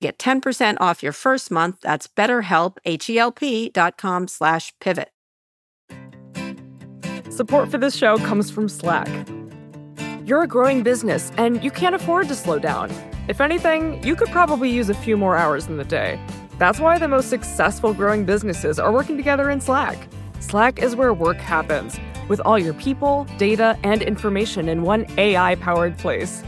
Get 10% off your first month. That's betterhelp, H-E-L-P dot com slash pivot. Support for this show comes from Slack. You're a growing business and you can't afford to slow down. If anything, you could probably use a few more hours in the day. That's why the most successful growing businesses are working together in Slack. Slack is where work happens, with all your people, data, and information in one AI powered place.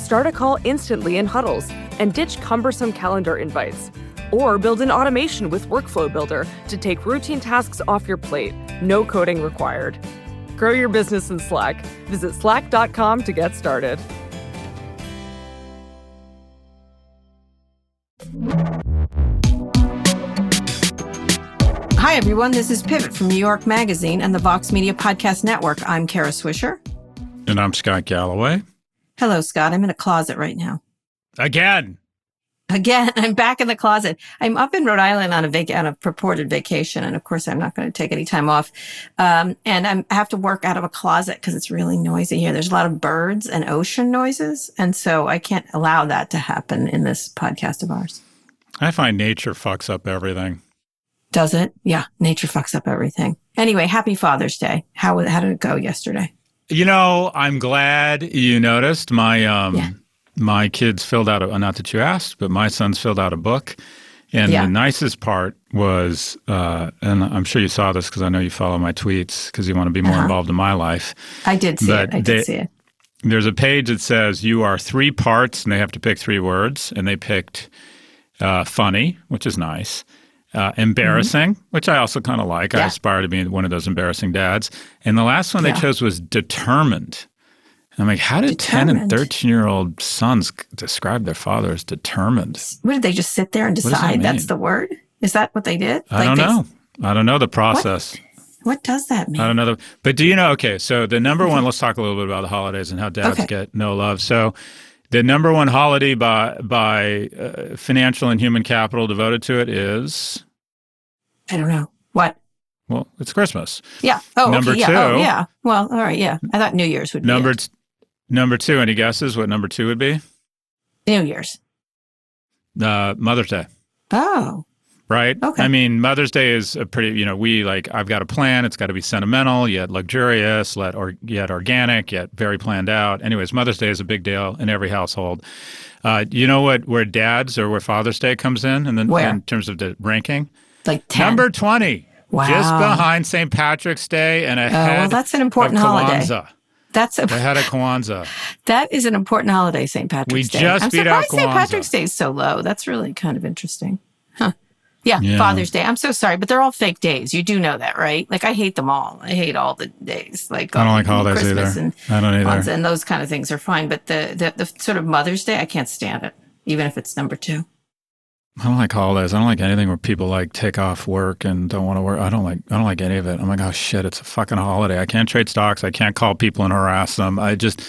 Start a call instantly in huddles and ditch cumbersome calendar invites. Or build an automation with Workflow Builder to take routine tasks off your plate. No coding required. Grow your business in Slack. Visit slack.com to get started. Hi, everyone. This is Pivot from New York Magazine and the Vox Media Podcast Network. I'm Kara Swisher. And I'm Scott Galloway. Hello, Scott. I'm in a closet right now. Again. Again, I'm back in the closet. I'm up in Rhode Island on a vac- on a purported vacation, and of course, I'm not going to take any time off. Um, and I'm, I have to work out of a closet because it's really noisy here. There's a lot of birds and ocean noises, and so I can't allow that to happen in this podcast of ours. I find nature fucks up everything. Does it? Yeah, nature fucks up everything. Anyway, happy Father's Day. How how did it go yesterday? You know, I'm glad you noticed my um Yeah. my kids filled out a not that you asked, but my sons filled out a book. And Yeah. the nicest part was, uh, and I'm sure you saw this because I know you follow my tweets because you want to be more Uh-huh. involved in my life. I did see But it. I did they- see it. There's a page that says you are three parts, and they have to pick three words, and they picked uh, funny, which is nice, uh, embarrassing, which I also kind of like. I Mm-hmm. Aspire to be one of those embarrassing dads. And the last one they chose was determined. I'm like, how did 10 and 13 year old sons describe their father as determined? What did they just sit there and does that decide that's the word? Is that what they did? I don't they- know. I don't know the process. What does that mean? I don't know. The, but do you know? Okay, so the number one. Let's talk a little bit about the holidays and how dads Okay. get no love. So, the number one holiday by by uh, financial and human capital devoted to it is I don't know. What? well, it's Christmas. Yeah. Oh, Number okay. Yeah. Oh, two. yeah. Well, all right. Yeah. I thought New Year's would be Number it. t- number two. Any guesses what number two would be? New Year's. Uh, Mother's Day. Oh, Right. Okay. I mean, Mother's Day is a pretty. You know, we like. I've got a plan. It's got to be sentimental, yet luxurious, yet or yet organic, yet very planned out. Anyways, Mother's Day is a big deal in every household. Uh, you know what? Where Dad's or where Father's Day comes in, and then Where? in terms of the ranking, like 10. number twenty, Wow. just behind St. Patrick's Day and Oh, ahead. well, that's an important of holiday. Kwanzaa. That's a, Ahead of Kwanzaa. that is an important holiday, St. Patrick's We Day. just I'm beat out surprised St. Patrick's Day is so low. That's really kind of interesting. Huh. Yeah, Yeah. Father's Day. I'm so sorry, but they're all fake days. You do know that, right? Like I hate them all. I hate all the days. Like I don't um, like holidays Christmas either. And I don't either. And those kind of things are fine, but the, the the sort of Mother's Day, I can't stand it, even if it's number two. I don't like holidays. I don't like anything where people like take off work and don't want to work. I don't like. I don't like any of it. I'm like, oh shit, it's a fucking holiday. I can't trade stocks. I can't call people and harass them. I just,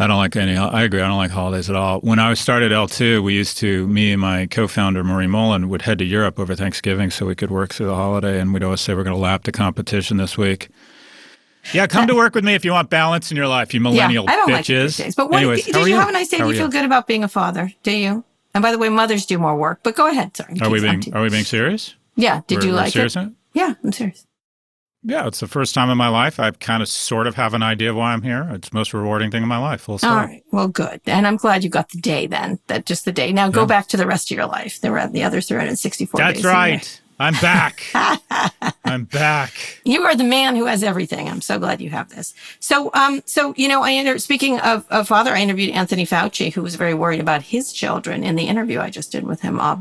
I don't like any. I agree. I don't like holidays at all. When I started L2, we used to, me and my co-founder Marie Mullen would head to Europe over Thanksgiving so we could work through the holiday, and we'd always say we're going to lap the competition this week. Yeah, come to work with me if you want balance in your life, you millennial yeah, I don't bitches. days. But what, Anyways, did how you, you have a nice day? Do are you feel good about being a father? Do you? And by the way, mothers do more work. But go ahead. Sorry. Are we being Are we being serious? yeah. Did We're- you like it? it? Yeah, I'm serious. Yeah, it's the first time in my life I kind of sort of have an idea of why I'm here. It's the most rewarding thing in my life. All right. Well, good. And I'm glad you got the day then. That just the day. Now go Yeah. back to the rest of your life. There were the other 364 That's days. in there. right. I'm back. I'm back. You are the man who has everything. I'm so glad you have this. So, um, so you know, I inter- speaking of, of father, I interviewed Anthony Fauci, who was very worried about his children in the interview I just did with him. Uh,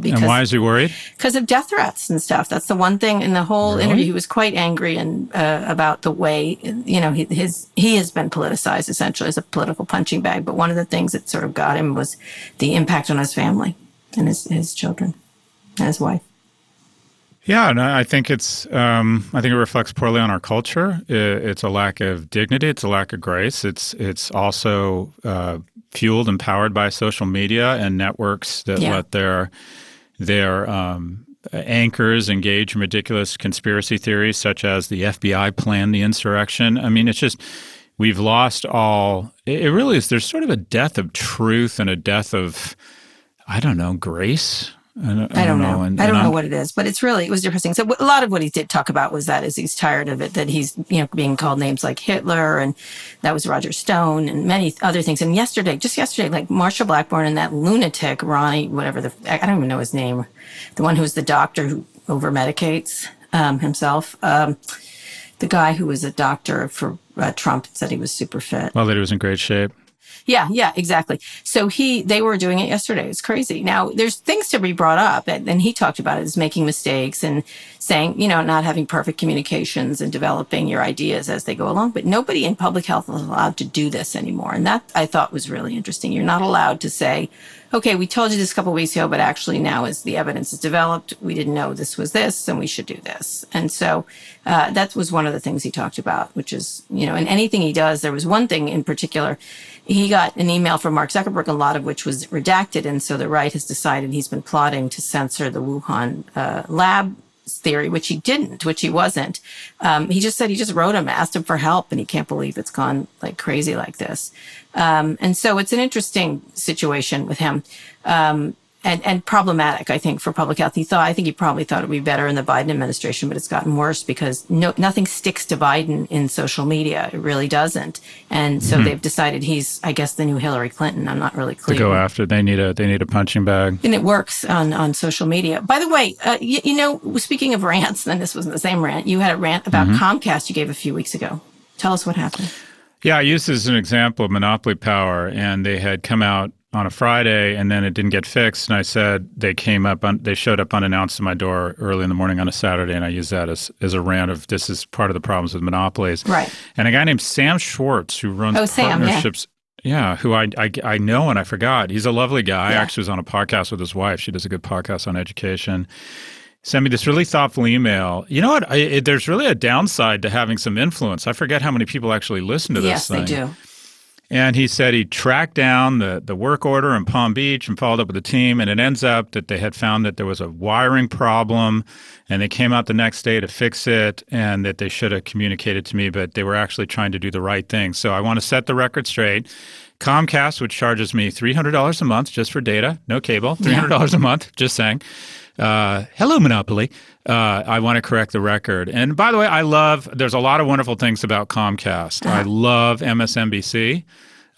because, and why is he worried? Because of death threats and stuff. That's the one thing in the whole Really? interview. He was quite angry and uh, about the way you know he, his he has been politicized essentially as a political punching bag. But one of the things that sort of got him was the impact on his family and his his children and his wife. Yeah, no, I think it's. Um, I think it reflects poorly on our culture. It's a lack of dignity. It's a lack of grace. It's it's also uh, fueled and powered by social media and networks that Yeah. let their their um, anchors engage in ridiculous conspiracy theories, such as the FBI planned the insurrection. I mean, it's just we've lost all. It really is. There's sort of a death of truth and a death of I don't know grace. I don't, I don't know. And- I don't know I'm- what it is, but it's really it was depressing. So a lot of what he did talk about was that is he's tired of it that he's you know being called names like Hitler and that was Roger Stone and many other things. And yesterday, just yesterday, like Marsha Blackburn and that lunatic Ronnie, whatever the I don't even know his name, the one who was the doctor who over medicates um, himself. Um, the guy who was a doctor for uh, Trump said he was super fit. Well, that he was in great shape. Yeah, yeah, exactly. So he, they were doing it yesterday. It's crazy. Now there's things to be brought up, and, and he talked about it as making mistakes and saying, you know, not having perfect communications and developing your ideas as they go along. But nobody in public health is allowed to do this anymore, and that I thought was really interesting. You're not allowed to say, okay, we told you this a couple weeks ago, but actually now as the evidence is developed, we didn't know this was this, and we should do this. And so uh, that was one of the things he talked about, which is, you know, in anything he does, there was one thing in particular. He got an email from Mark Zuckerberg, a lot of which was redacted. And so the right has decided he's been plotting to censor the Wuhan uh, lab theory, which he didn't, which he wasn't. Um, he just said he just wrote him, asked him for help, and he can't believe it's gone like crazy like this. Um, and so it's an interesting situation with him. Um, and, and problematic, I think, for public health. He thought, I think he probably thought it would be better in the Biden administration, but it's gotten worse because no, nothing sticks to Biden in social media. It really doesn't. And so they've decided he's, I guess, the new Hillary Clinton. I'm not really clear. to go after. They need a they need a punching bag. And it works on, on social media. By the way, uh, you, you know, speaking of rants, and this wasn't the same rant, you had a rant about Comcast you gave a few weeks ago. Tell us what happened. Yeah, I used this as an example of monopoly power, and they had come out on a Friday, and then it didn't get fixed. And I said they came up, un- they showed up unannounced to my door early in the morning on a Saturday, and I used that as as a rant of this is part of the problems with monopolies. Right. And a guy named Sam Schwartz who runs Oh, Sam, yeah. partnerships. Yeah, who I, I I know and I forgot. He's a lovely guy. I actually was on a podcast with his wife. She does a good podcast on education. Sent me this really thoughtful email. You know what? I, it, there's really a downside to having some influence. I forget how many people actually listen to this Yes, thing. they do. And he said he tracked down the, the work order in Palm Beach and followed up with the team. And it ends up that they had found that there was a wiring problem and they came out the next day to fix it and that they should have communicated to me, but they were actually trying to do the right thing. So I want to set the record straight. Comcast, which charges me $300 a month just for data, no cable, $300 a month, just saying. Uh, hello, Monopoly. Uh, I want to correct the record. And by the way, I love, there's a lot of wonderful things about Comcast. I love MSNBC.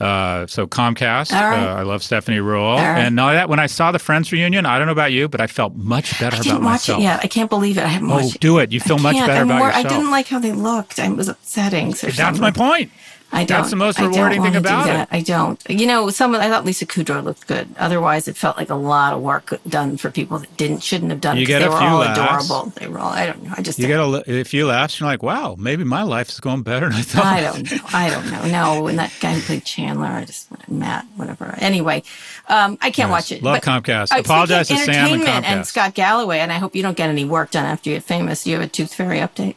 Uh, so Comcast, right. uh, I love Stephanie Ruhle. right. And only that, when I saw the Friends reunion, I don't know about you, but I felt much better I about didn't watch myself. it yet. I can't believe it. I haven't Oh, watched it. do it. You feel much better I'm about more- yourself. I didn't like how they looked. I was upsetting. So That's my point. I don't. That's the most I rewarding thing about it. I don't. You know, some. I thought Lisa Kudrow looked good. Otherwise, it felt like a lot of work done for people that didn't, shouldn't have done. You it get they a were few all laughs. adorable. They were all. I don't know. I just. You get a, li- if you laugh, you're like, wow, maybe my life is going better than I thought. I don't know. I don't know. No, and that guy who played Chandler, I just went Matt, whatever. Anyway, um, I can't watch it. Love Comcast. Uh, Apologize to Sam and Comcast. and Scott Galloway, and I hope you don't get any work done after you get famous. Do You have a Tooth Fairy update.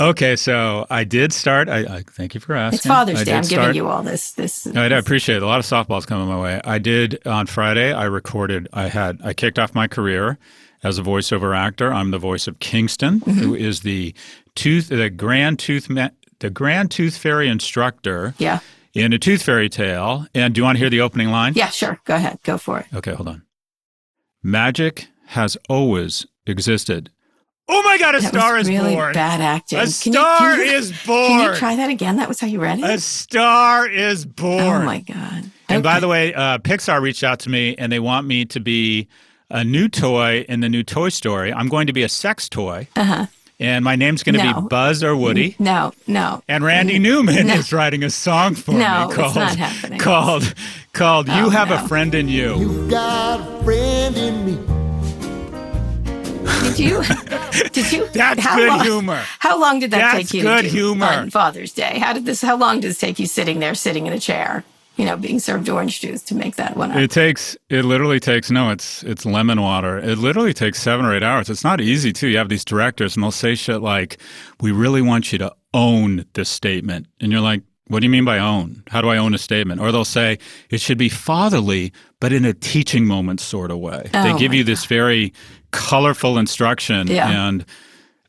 Okay, so I did start. I, I thank you for asking. It's Father's I Day. I'm start- giving you all this. This. I do appreciate it. A lot of softballs coming my way. I did on Friday. I recorded. I had. I kicked off my career as a voiceover actor. I'm the voice of Kingston, Mm-hmm. who is the tooth, the grand tooth, the grand tooth fairy instructor Yeah. in a tooth fairy tale. And do you want to hear the opening line? Yeah. Sure. Go ahead. Go for it. Okay, hold on. Magic has always existed. Oh my God! A That star was is really born. bad acting. A Can you- star can you- is born. Can you try that again? That was how you read it. A star is born. oh my god. And by the way, uh, Pixar reached out to me and they want me to be a new toy in the new Toy Story. I'm going to be a sex toy. Uh-huh. And my name's going to No. be Buzz or Woody. No, no. And Randy Newman is writing a song for No, me it's called not happening. called called You Oh, Have no. a Friend in You. You've got a friend in me. Did you? Did you? That's how good long, humor. How long did that That's take you? good to do humor. on Father's Day. How did this? How long did this take you sitting there, sitting in a chair, you know, being served orange juice to make that one up? It takes it literally takes no, it's it's lemon water. It literally takes seven or eight hours. It's not easy too. You have these directors and they'll say shit like, We really want you to own this statement. And you're like, What do you mean by own? How do I own a statement? Or they'll say it should be fatherly, but in a teaching moment sort of way. they Oh, give my you this very colorful instruction Yeah. and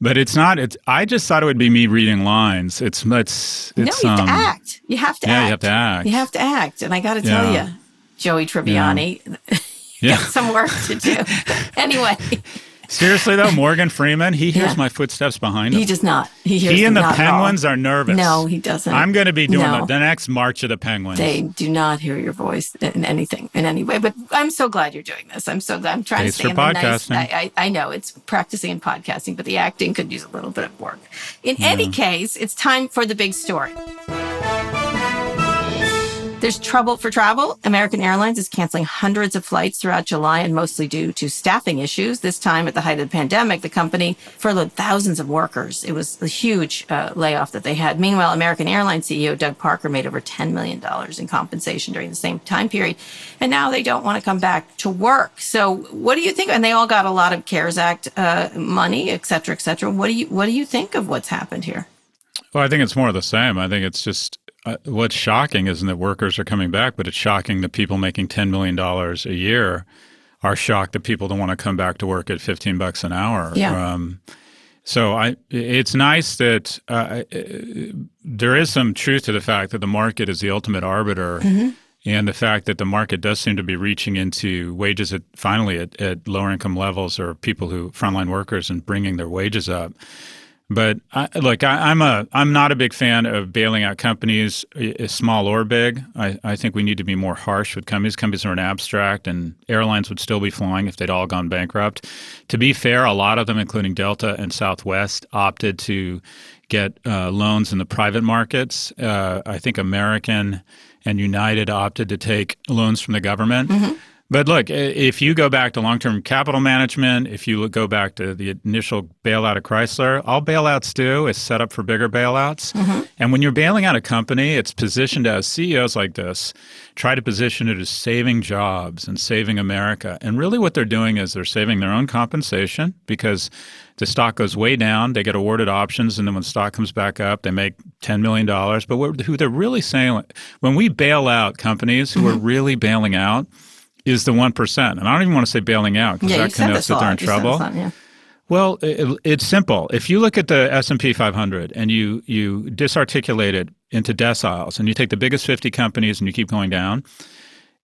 but it's not it's I just thought it would be me reading lines. It's it's it's no, you have um, to act. You have to yeah, act. you have to act. You have to act. And I got to tell Yeah. you, Joey Tribbiani, yeah. got some work to do. anyway, Seriously though, Morgan Freeman, he hears Yeah. my footsteps behind him. he does not. He hears He and the them not at all. Penguins are nervous. No, he doesn't. I'm going to be doing No. the, the next March of the Penguins. They do not hear your voice in anything, in any way. But I'm so glad you're doing this. I'm so glad. I'm trying Pays to for stay in the nice. podcasting. I, I, I know it's practicing and podcasting, but the acting could use a little bit of work. In any case, it's time for the big story. There's trouble for travel. American Airlines is canceling hundreds of flights throughout July and mostly due to staffing issues. This time at the height of the pandemic, the company furloughed thousands of workers. It was a huge uh, layoff that they had. Meanwhile, American Airlines CEO Doug Parker made over $10 million in compensation during the same time period. And now they don't want to come back to work. So what do you think? And they all got a lot of CARES Act uh, money, et cetera, et cetera. What do you, what do you think of what's happened here? well, I think it's more of the same. I think it's just uh, what's shocking isn't that workers are coming back, but it's shocking that people making $10 million a year are shocked that people don't want to come back to work at 15 bucks an hour. Yeah. Um, so I, it's nice that uh, uh, there is some truth to the fact that the market is the ultimate arbiter, and the fact that the market does seem to be reaching into wages at finally at, at lower income levels or people who frontline workers and bringing their wages up. But I, look, I, I'm a I'm not a big fan of bailing out companies, small or big. I, I think we need to be more harsh with companies. Companies are an abstract, and airlines would still be flying if they'd all gone bankrupt. To be fair, a lot of them, including Delta and Southwest, opted to get uh, loans in the private markets. Uh, I think American and United opted to take loans from the government. But look, if you go back to long term capital management, if you go back to the initial bailout of Chrysler, all bailouts do is set up for bigger bailouts. Mm-hmm. And when you're bailing out a company, it's positioned as CEOs like this try to position it as saving jobs and saving America. And really, what they're doing is they're saving their own compensation because the stock goes way down, they get awarded options, and then when stock comes back up, they make $10 million. But who they're really saying, when we bail out companies who are mm-hmm. really bailing out, is the one percent, and I don't even want to say bailing out because Yeah, that connotes that they're in. You trouble. yeah. Well, it, it's simple. If you look at the S and P 500 and you you disarticulate it into deciles, and you take the biggest 50 companies and you keep going down,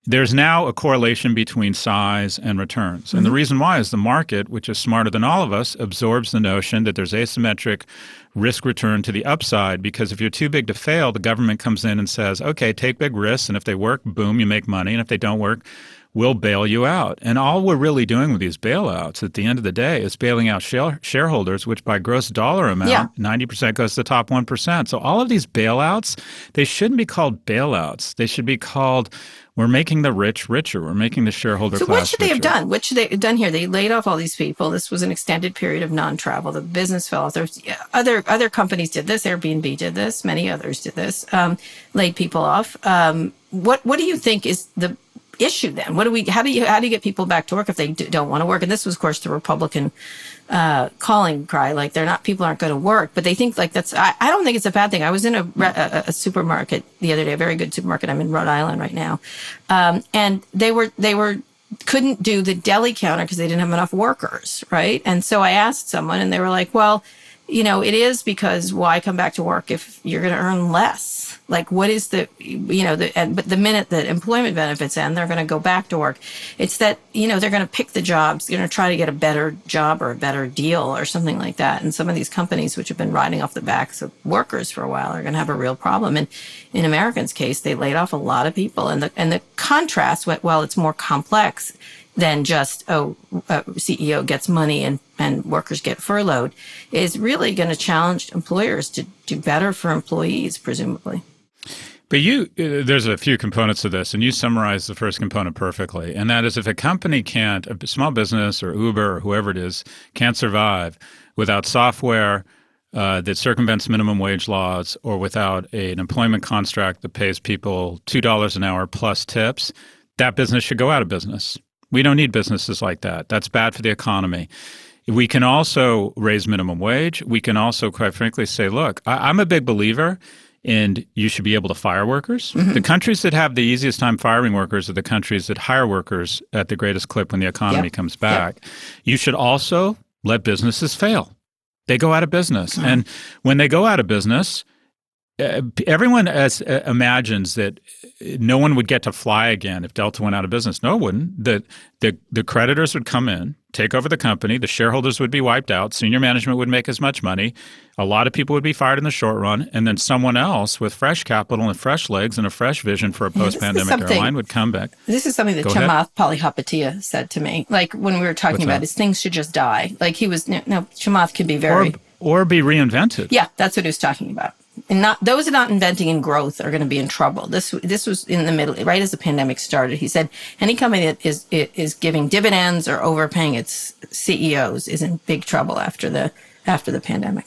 there's now a correlation between size and returns. And the reason why is the market, which is smarter than all of us, absorbs the notion that there's asymmetric risk return to the upside because if you're too big to fail, the government comes in and says, okay, take big risks. And if they work, boom, you make money. And if they don't work, we'll bail you out. And all we're really doing with these bailouts at the end of the day is bailing out share- shareholders, which by gross dollar amount, Yeah. 90% goes to the top 1%. So all of these bailouts, they shouldn't be called bailouts. They should be called we're making the rich richer. We're making the shareholder So class what should they have done? What should they have done here? They laid off all these people. This was an extended period of non-travel. The business fell off. There's other other companies did this. Airbnb did this. Many others did this. Um, laid people off. Um, what what do you think is the issue then? What do we? How do you how do you get people back to work if they d- don't want to work? And this was, of course, the Republican uh, calling cry. Like they're not people aren't going to work, but they think like that's. I, I don't think it's a bad thing. I was in a, a, a supermarket the other day, a very good supermarket. I'm in Rhode Island right now, um, and they were they were couldn't do the deli counter because they didn't have enough workers, right? And so I asked someone, and they were like, "Well, you know, it is because why come back to work if you're going to earn less? Like, what is the, you know, the, and, but the minute that employment benefits end, they're going to go back to work. It's that, you know, they're going to pick the jobs, they're going to try to get a better job or a better deal or something like that. And some of these companies, which have been riding off the backs of workers for a while, are going to have a real problem. And in Americans' case, they laid off a lot of people. And the, and the contrast, while it's more complex, than just oh uh, CEO gets money and and workers get furloughed is really going to challenge employers to do better for employees presumably. But you, uh, there's a few components to this, and you summarized the first component perfectly. And that is if a company can't, a small business or Uber or whoever it is, can't survive without software uh, that circumvents minimum wage laws or without a, an employment contract that pays people $2 an hour plus tips, that business should go out of business. We don't need businesses like that. That's bad for the economy. We can also raise minimum wage. We can also, quite frankly, say, look, I, I'm a big believer and you should be able to fire workers. Mm-hmm. The countries that have the easiest time firing workers are the countries that hire workers at the greatest clip when the economy yep. comes back. Yep. You should also let businesses fail. They go out of business. Mm-hmm. And when they go out of business, uh, everyone as, uh, imagines that no one would get to fly again if Delta went out of business. No, it wouldn't. The, the, the creditors would come in, take over the company, the shareholders would be wiped out, senior management would make as much money, a lot of people would be fired in the short run, and then someone else with fresh capital and fresh legs and a fresh vision for a post pandemic airline would come back. This is something that Go Chamath Palihapitiya said to me. Like when we were talking What's about that? his things should just die. Like he was, no, no Chamath can be very. Or, or be reinvented. Yeah, that's what he was talking about and not those are not inventing in growth are going to be in trouble. This this was in the middle, right as the pandemic started. He said any company that is is giving dividends or overpaying its CEOs is in big trouble after the after the pandemic.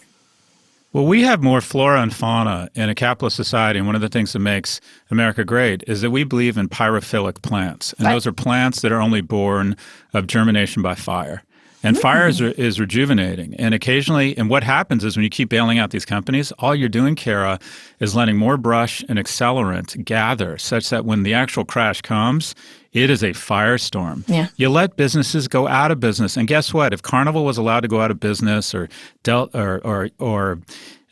Well, we have more flora and fauna in a capitalist society, and one of the things that makes America great is that we believe in pyrophilic plants, and right. those are plants that are only born of germination by fire. And mm-hmm. fire is, is rejuvenating. And occasionally, and what happens is when you keep bailing out these companies, all you're doing, Kara, is letting more brush and accelerant gather such that when the actual crash comes, it is a firestorm. Yeah. You let businesses go out of business. And guess what? If Carnival was allowed to go out of business or Del- or, or, or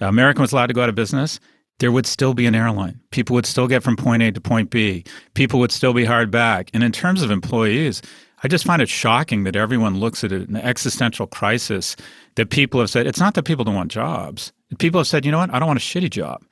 American was allowed to go out of business, there would still be an airline. People would still get from point A to point B. People would still be hard back. And in terms of employees, I just find it shocking that everyone looks at it an existential crisis that people have said it's not that people don't want jobs. People have said, you know what, I don't want a shitty job.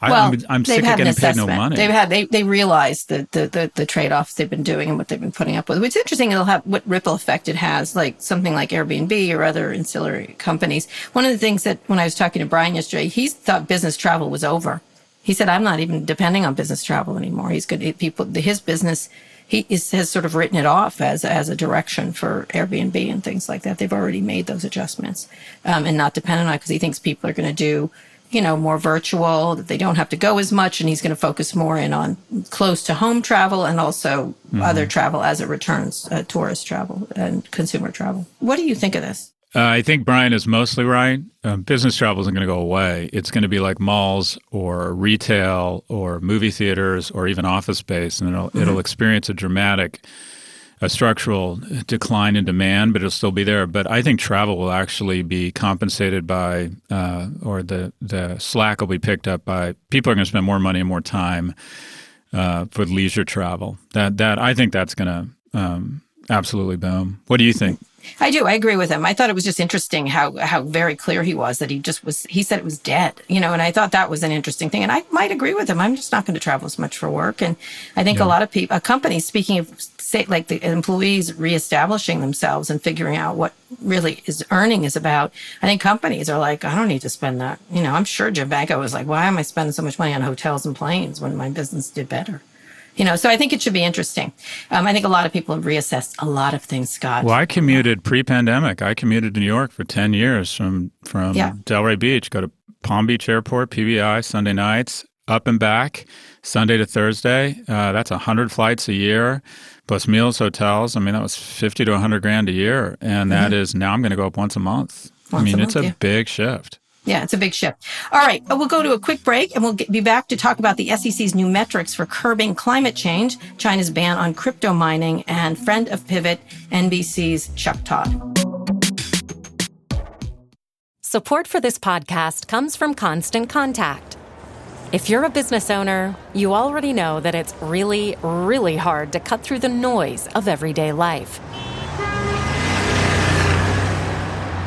I, well, I'm, I'm sick of getting paid no money. They've had they they realize the the, the, the trade offs they've been doing and what they've been putting up with. What's interesting, it'll have what ripple effect it has, like something like Airbnb or other ancillary companies. One of the things that when I was talking to Brian yesterday, he thought business travel was over. He said, "I'm not even depending on business travel anymore." He's good. People, his business he is, has sort of written it off as as a direction for Airbnb and things like that. They've already made those adjustments um, and not dependent on it because he thinks people are going to do, you know, more virtual. That they don't have to go as much, and he's going to focus more in on close to home travel and also mm-hmm. other travel as it returns, uh, tourist travel and consumer travel. What do you think of this? Uh, I think Brian is mostly right. Um, business travel isn't going to go away. It's going to be like malls or retail or movie theaters or even office space, and it'll, mm-hmm. it'll experience a dramatic, a structural decline in demand, but it'll still be there. But I think travel will actually be compensated by, uh, or the the slack will be picked up by people are going to spend more money and more time uh, for leisure travel. That that I think that's going to um, absolutely boom. What do you think? I do. I agree with him. I thought it was just interesting how how very clear he was that he just was. He said it was dead, you know, and I thought that was an interesting thing. And I might agree with him. I'm just not going to travel as much for work. And I think yeah. a lot of people, a company, speaking of say like the employees reestablishing themselves and figuring out what really is earning is about. I think companies are like, I don't need to spend that. You know, I'm sure Jim Banko was like, why am I spending so much money on hotels and planes when my business did better? You know so i think it should be interesting. Um, i think a lot of people have reassessed a lot of things scott. Well i commuted pre-pandemic. I commuted to new york for 10 years from from yeah. delray beach. Go to palm beach airport pbi sunday nights up and back sunday to thursday. Uh, that's 100 flights a year plus meals hotels. I mean that was 50 to 100 grand a year. And that mm-hmm. is now i'm going to go up once a month. Once i mean it's a yeah. big shift yeah, it's a big shift. All right, uh, we'll go to a quick break and we'll get, be back to talk about the SEC's new metrics for curbing climate change, China's ban on crypto mining, and friend of Pivot, NBC's Chuck Todd. Support for this podcast comes from Constant Contact. If you're a business owner, you already know that it's really, really hard to cut through the noise of everyday life.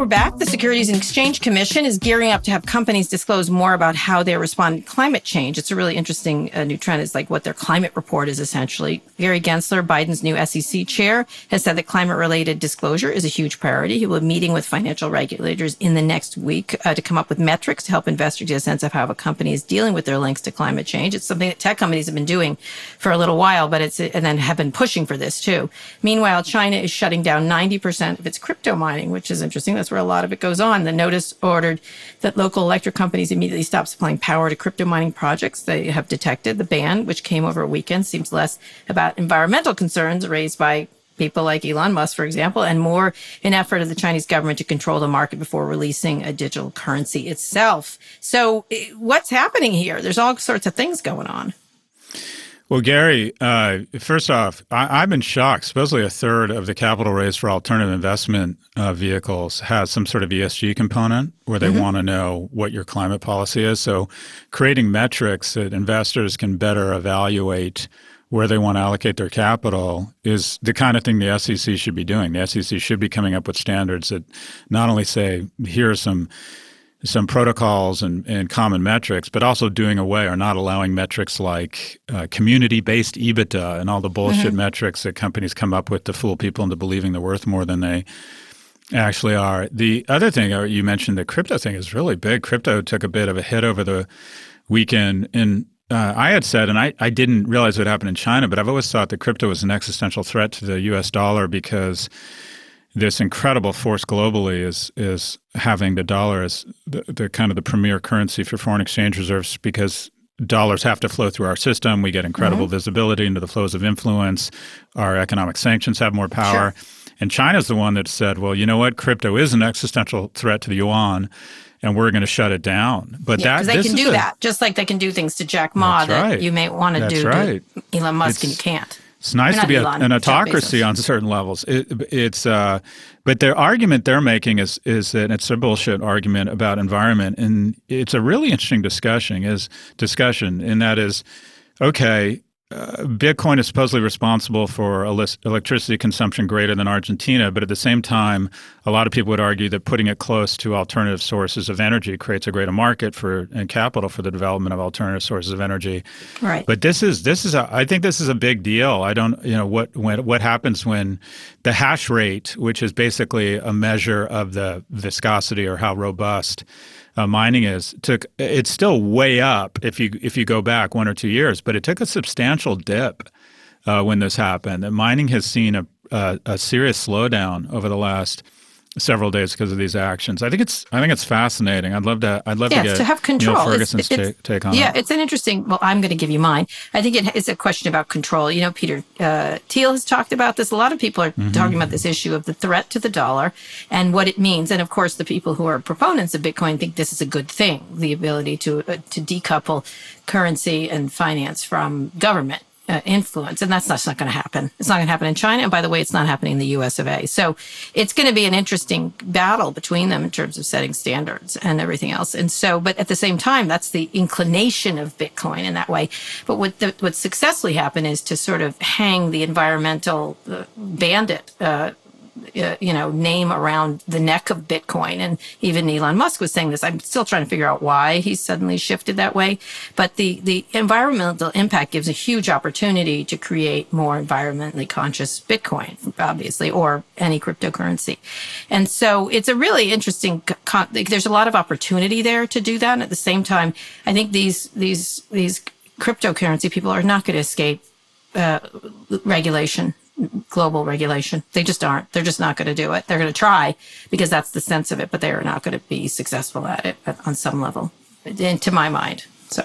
we're back. The Securities and Exchange Commission is gearing up to have companies disclose more about how they respond to climate change. It's a really interesting uh, new trend. It's like what their climate report is essentially. Gary Gensler, Biden's new SEC chair, has said that climate related disclosure is a huge priority. He will be meeting with financial regulators in the next week uh, to come up with metrics to help investors get a sense of how a company is dealing with their links to climate change. It's something that tech companies have been doing for a little while, but it's, and then have been pushing for this too. Meanwhile, China is shutting down 90% of its crypto mining, which is interesting. That's where a lot of it goes on. The notice ordered that local electric companies immediately stop supplying power to crypto mining projects. They have detected the ban, which came over a weekend, seems less about environmental concerns raised by people like Elon Musk, for example, and more an effort of the Chinese government to control the market before releasing a digital currency itself. So eh, what's happening here? There's all sorts of things going on. Well, Gary, uh, first off, I, have been shocked. Supposedly, a third of the capital raised for alternative investment uh, vehicles has some sort of ESG component where they mm-hmm. want to know what your climate policy is. So, creating metrics that investors can better evaluate where they want to allocate their capital is the kind of thing the SEC should be doing. The SEC should be coming up with standards that not only say, here are some some protocols and, and common metrics, but also doing away or not allowing metrics like uh, community based EBITDA and all the bullshit mm-hmm. metrics that companies come up with to fool people into believing they're worth more than they actually are. The other thing uh, you mentioned, the crypto thing is really big. Crypto took a bit of a hit over the weekend. And uh, I had said, and I, I didn't realize what happened in China, but I've always thought that crypto was an existential threat to the US dollar because this incredible force globally is is having the dollar as the, the, kind of the premier currency for foreign exchange reserves because dollars have to flow through our system. We get incredible mm-hmm. visibility into the flows of influence. Our economic sanctions have more power. Sure. And China's the one that said, well, you know what? Crypto is an existential threat to the yuan and we're going to shut it down. But yeah, that they can do a, that, just like they can do things to Jack Ma that right. you may want to do right. to Elon Musk it's, and you can't. It's nice to be a, an autocracy on certain levels. It, it's, uh, but the argument they're making is is that it's a bullshit argument about environment, and it's a really interesting discussion. Is discussion, and that is, okay, uh, Bitcoin is supposedly responsible for electricity consumption greater than Argentina, but at the same time, a lot of people would argue that putting it close to alternative sources of energy creates a greater market for and capital for the development of alternative sources of energy. Right. But this is this is a, I think this is a big deal. I don't you know what when what happens when the hash rate, which is basically a measure of the viscosity or how robust uh, mining is took it's still way up if you if you go back one or two years, but it took a substantial dip uh, when this happened. And mining has seen a, a, a serious slowdown over the last several days because of these actions. I think it's I think it's fascinating. I'd love to I'd love Yeah, to get to have control. Niall It's- Ferguson's it's- take, take on Yeah, it. it's an interesting. Well, I'm going to give you mine. I think it is a question about control. You know, Peter uh, Thiel has talked about this. A lot of people are Mm-hmm. talking about this issue of the threat to the dollar and what it means. And of course, the people who are proponents of Bitcoin think this is a good thing: the ability to uh, to decouple currency and finance from government. Uh, influence, and that's, that's not going to happen. It's not going to happen in China, and by the way, it's not happening in the U.S. of A. So, it's going to be an interesting battle between them in terms of setting standards and everything else. And so, but at the same time, that's the inclination of Bitcoin in that way. But what the, what successfully happened is to sort of hang the environmental uh, bandit. Uh, uh, you know, name around the neck of Bitcoin. And even Elon Musk was saying this. I'm still trying to figure out why he suddenly shifted that way. But the, the environmental impact gives a huge opportunity to create more environmentally conscious Bitcoin, obviously, or any cryptocurrency. And so it's a really interesting, con- there's a lot of opportunity there to do that. And at the same time, I think these, these, these cryptocurrency people are not going to escape uh, regulation, global regulation. They just aren't. They're just not going to do it. They're going to try because that's the sense of it, but they are not going to be successful at it at- on some level, and to my mind. So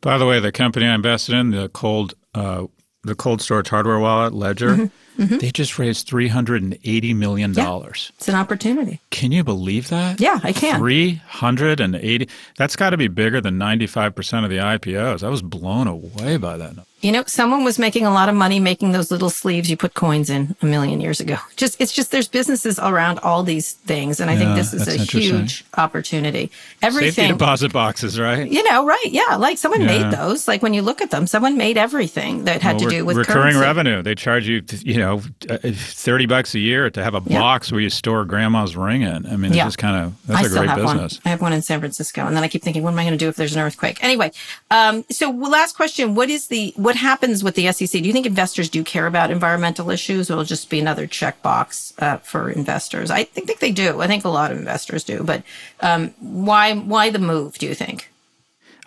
By the way, the company I invested in, the cold uh, the cold storage hardware wallet, Ledger, Mm-hmm. Mm-hmm. they just raised three hundred and eighty million dollars. Yeah, it's an opportunity. Can you believe that? Yeah, I can. Three hundred and eighty. That's got to be bigger than ninety-five percent of the IPOs. I was blown away by that. You know, someone was making a lot of money making those little sleeves you put coins in a million years ago. Just it's just there's businesses around all these things, and I Yeah, think this is a huge opportunity. Safety Everything deposit boxes, right? You know, right? Yeah, like someone Yeah. made those. Like when you look at them, someone made everything that had Well, to do with recurring currency. revenue. They charge you, you know, uh, thirty bucks a year to have a Yeah. box where you store grandma's ring in. I mean, Yeah. it's just kind of that's I a still great have business. one. I have one in San Francisco, and then I keep thinking, what am I going to do if there's an earthquake? Anyway, um, so last question: What is the what happens with the SEC? Do you think investors do care about environmental issues, or will it just be another checkbox uh, for investors? I think, think they do. I think a lot of investors do. But um, why why the move? Do you think?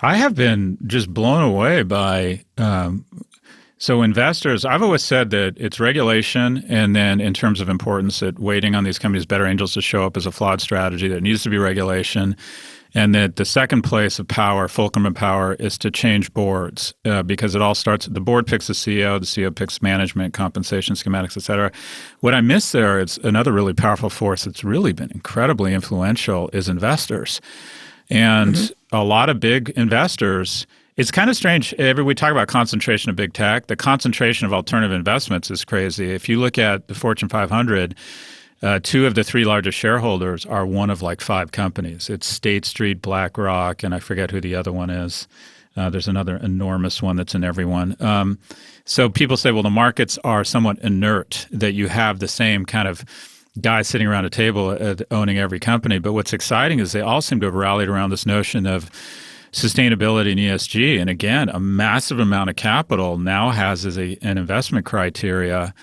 I have been just blown away by. Um, so investors, I've always said that it's regulation, and then in terms of importance, that waiting on these companies, better angels, to show up is a flawed strategy. That needs to be regulation, and that the second place of power, fulcrum of power, is to change boards uh, because it all starts. The board picks the CEO, the CEO picks management, compensation, schematics, et cetera. What I miss there is another really powerful force that's really been incredibly influential is investors. And a lot of big investors, it's kind of strange. Every we talk about concentration of big tech, the concentration of alternative investments is crazy. If you look at the Fortune 500, uh, two of the three largest shareholders are one of like five companies. It's State Street, BlackRock, and I forget who the other one is. Uh, there's another enormous one that's in everyone. Um, so people say, well, the markets are somewhat inert, that you have the same kind of guys sitting around a table uh, owning every company. But what's exciting is they all seem to have rallied around this notion of sustainability and ESG. And again, a massive amount of capital now has as a, an investment criteria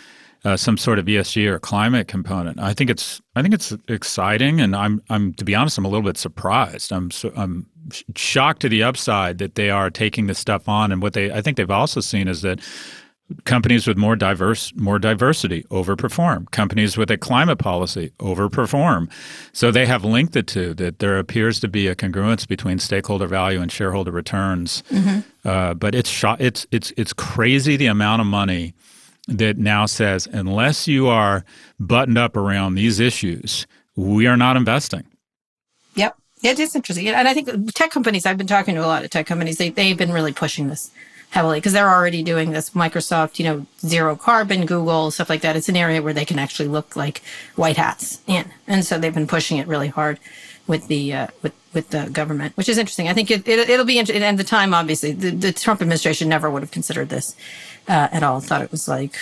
uh, some sort of ESG or climate component. I think it's I think it's exciting, and I'm I'm to be honest, I'm a little bit surprised. I'm so, I'm shocked to the upside that they are taking this stuff on, and what they I think they've also seen is that companies with more diverse more diversity overperform. Companies with a climate policy overperform. So they have linked the two that there appears to be a congruence between stakeholder value and shareholder returns. Uh, but it's sho- it's it's it's crazy the amount of money that now says unless you are buttoned up around these issues we are not investing. Yep. It is interesting. And I think tech companies, I've been talking to a lot of tech companies, they, they've been really pushing this heavily because they're already doing this. Microsoft, you know, zero carbon, Google, stuff like that. It's an area where they can actually look like white hats in. And so they've been pushing it really hard with the, uh, with, with the government, which is interesting. I think it, it, it'll be interesting. And the time, obviously, the, the Trump administration never would have considered this uh, at all. Thought it was like,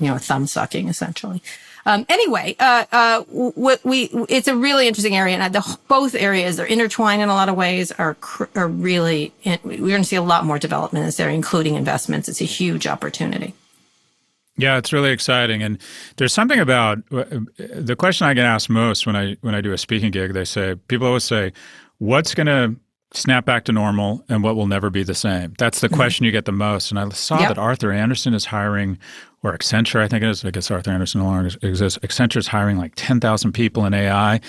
you know, thumb sucking essentially. Um, anyway, uh, uh, what we it's a really interesting area, and the both areas are intertwined in a lot of ways. Are are really we're going to see a lot more development in this area, including investments. It's a huge opportunity. Yeah, it's really exciting, and there's something about the question I get asked most when I when I do a speaking gig. They say people always say, "What's going to snap back to normal, and what will never be the same?" That's the question you get the most. And I saw Yep. that Arthur Andersen is hiring or Accenture, I think it is. I guess Arthur Andersen no longer exists. Accenture is hiring like 10,000 people in AI.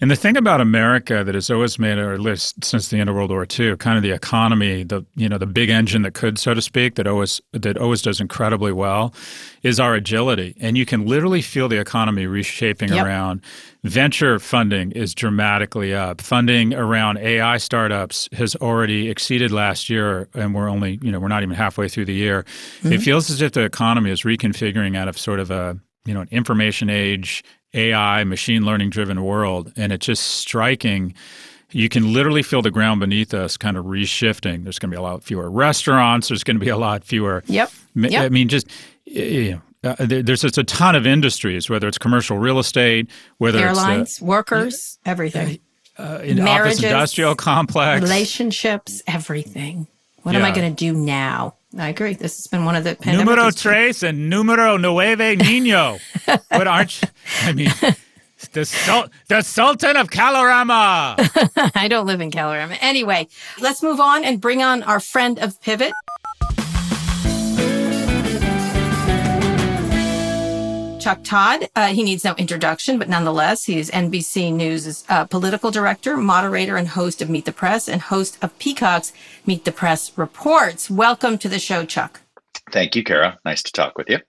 And the thing about America that has always made, or at least since the end of World War II, kind of the economy, the you know the big engine that could, so to speak, that always that always does incredibly well, is our agility. And you can literally feel the economy reshaping yep. around Venture funding is dramatically up. Funding around AI startups has already exceeded last year, and we're only, you know, we're not even halfway through the year. Mm-hmm. It feels as if the economy is reconfiguring out of sort of a, you know, an information age, AI, machine learning driven world. And it's just striking. You can literally feel the ground beneath us kind of reshifting. There's going to be a lot fewer restaurants. There's going to be a lot fewer. Yep. yep. I mean, just you know, uh, there's just a ton of industries, whether it's commercial real estate, whether airlines, it's the, workers, everything, uh, in Marriages, office industrial complex, relationships, everything. What yeah. am I going to do now? I agree. This has been one of the numero tres and numero nueve niño. but aren't you, I mean the Sul- the Sultan of Kalorama? I don't live in Kalorama. Anyway, let's move on and bring on our friend of Pivot. Chuck Todd. Uh, he needs no introduction, but nonetheless, he is NBC News' uh, political director, moderator, and host of Meet the Press, and host of Peacock's Meet the Press Reports. Welcome to the show, Chuck. Thank you, Kara. Nice to talk with you.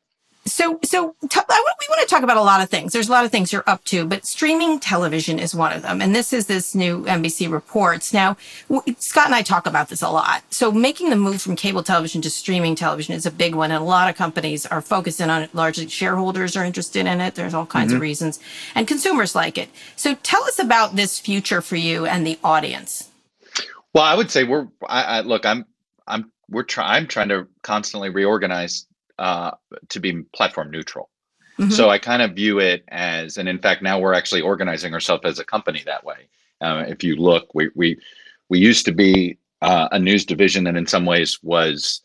So, so t- I, we want to talk about a lot of things. There's a lot of things you're up to, but streaming television is one of them. And this is this new NBC reports. Now, w- Scott and I talk about this a lot. So making the move from cable television to streaming television is a big one. And a lot of companies are focusing on it. Largely shareholders are interested in it. There's all kinds mm-hmm. of reasons and consumers like it. So tell us about this future for you and the audience. Well, I would say we're, I, I look, I'm, I'm, we're trying, I'm trying to constantly reorganize uh, to be platform neutral. Mm-hmm. So I kind of view it as, and in fact, now we're actually organizing ourselves as a company that way. Uh, if you look, we we we used to be uh, a news division that in some ways was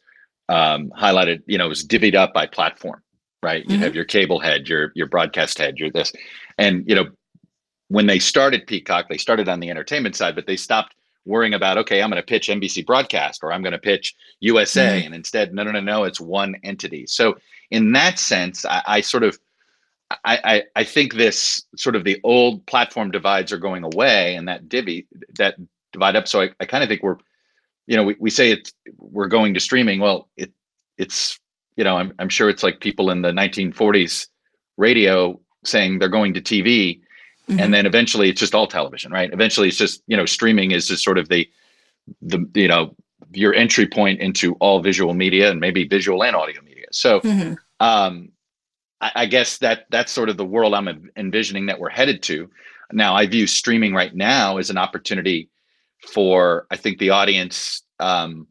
um, highlighted, you know, was divvied up by platform, right? You mm-hmm. have your cable head, your your broadcast head, your this, and you know, when they started Peacock, they started on the entertainment side, but they stopped worrying about okay i'm going to pitch nbc broadcast or i'm going to pitch usa mm-hmm. and instead no no no no it's one entity. So in that sense i, I sort of I, I, I think this sort of the old platform divides are going away and that divvy that divide up. So i, I kind of think we're you know we, we say it's we're going to streaming. Well it it's you know I'm, I'm sure it's like people in the 1940s radio saying they're going to tv Mm-hmm. And then eventually it's just all television, right? Eventually it's just, you know, streaming is just sort of the the you know, your entry point into all visual media and maybe visual and audio media. So mm-hmm. um I, I guess that that's sort of the world I'm envisioning that we're headed to. Now I view streaming right now as an opportunity for I think the audience um,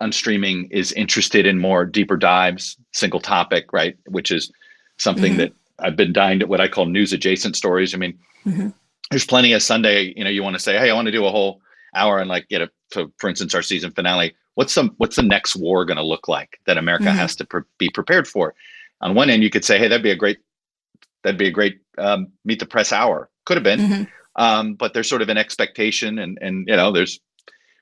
on streaming is interested in more deeper dives, single topic, right? Which is something mm-hmm. that I've been dying to what I call news adjacent stories. I mean, mm-hmm. there's plenty of Sunday, you know, you want to say, Hey, I want to do a whole hour and like get a, to, for instance, our season finale. What's some, what's the next war going to look like that America mm-hmm. has to pre- be prepared for? On one end, you could say, Hey, that'd be a great, that'd be a great um, meet the press hour. Could have been, mm-hmm. um, but there's sort of an expectation and, and, you know, there's,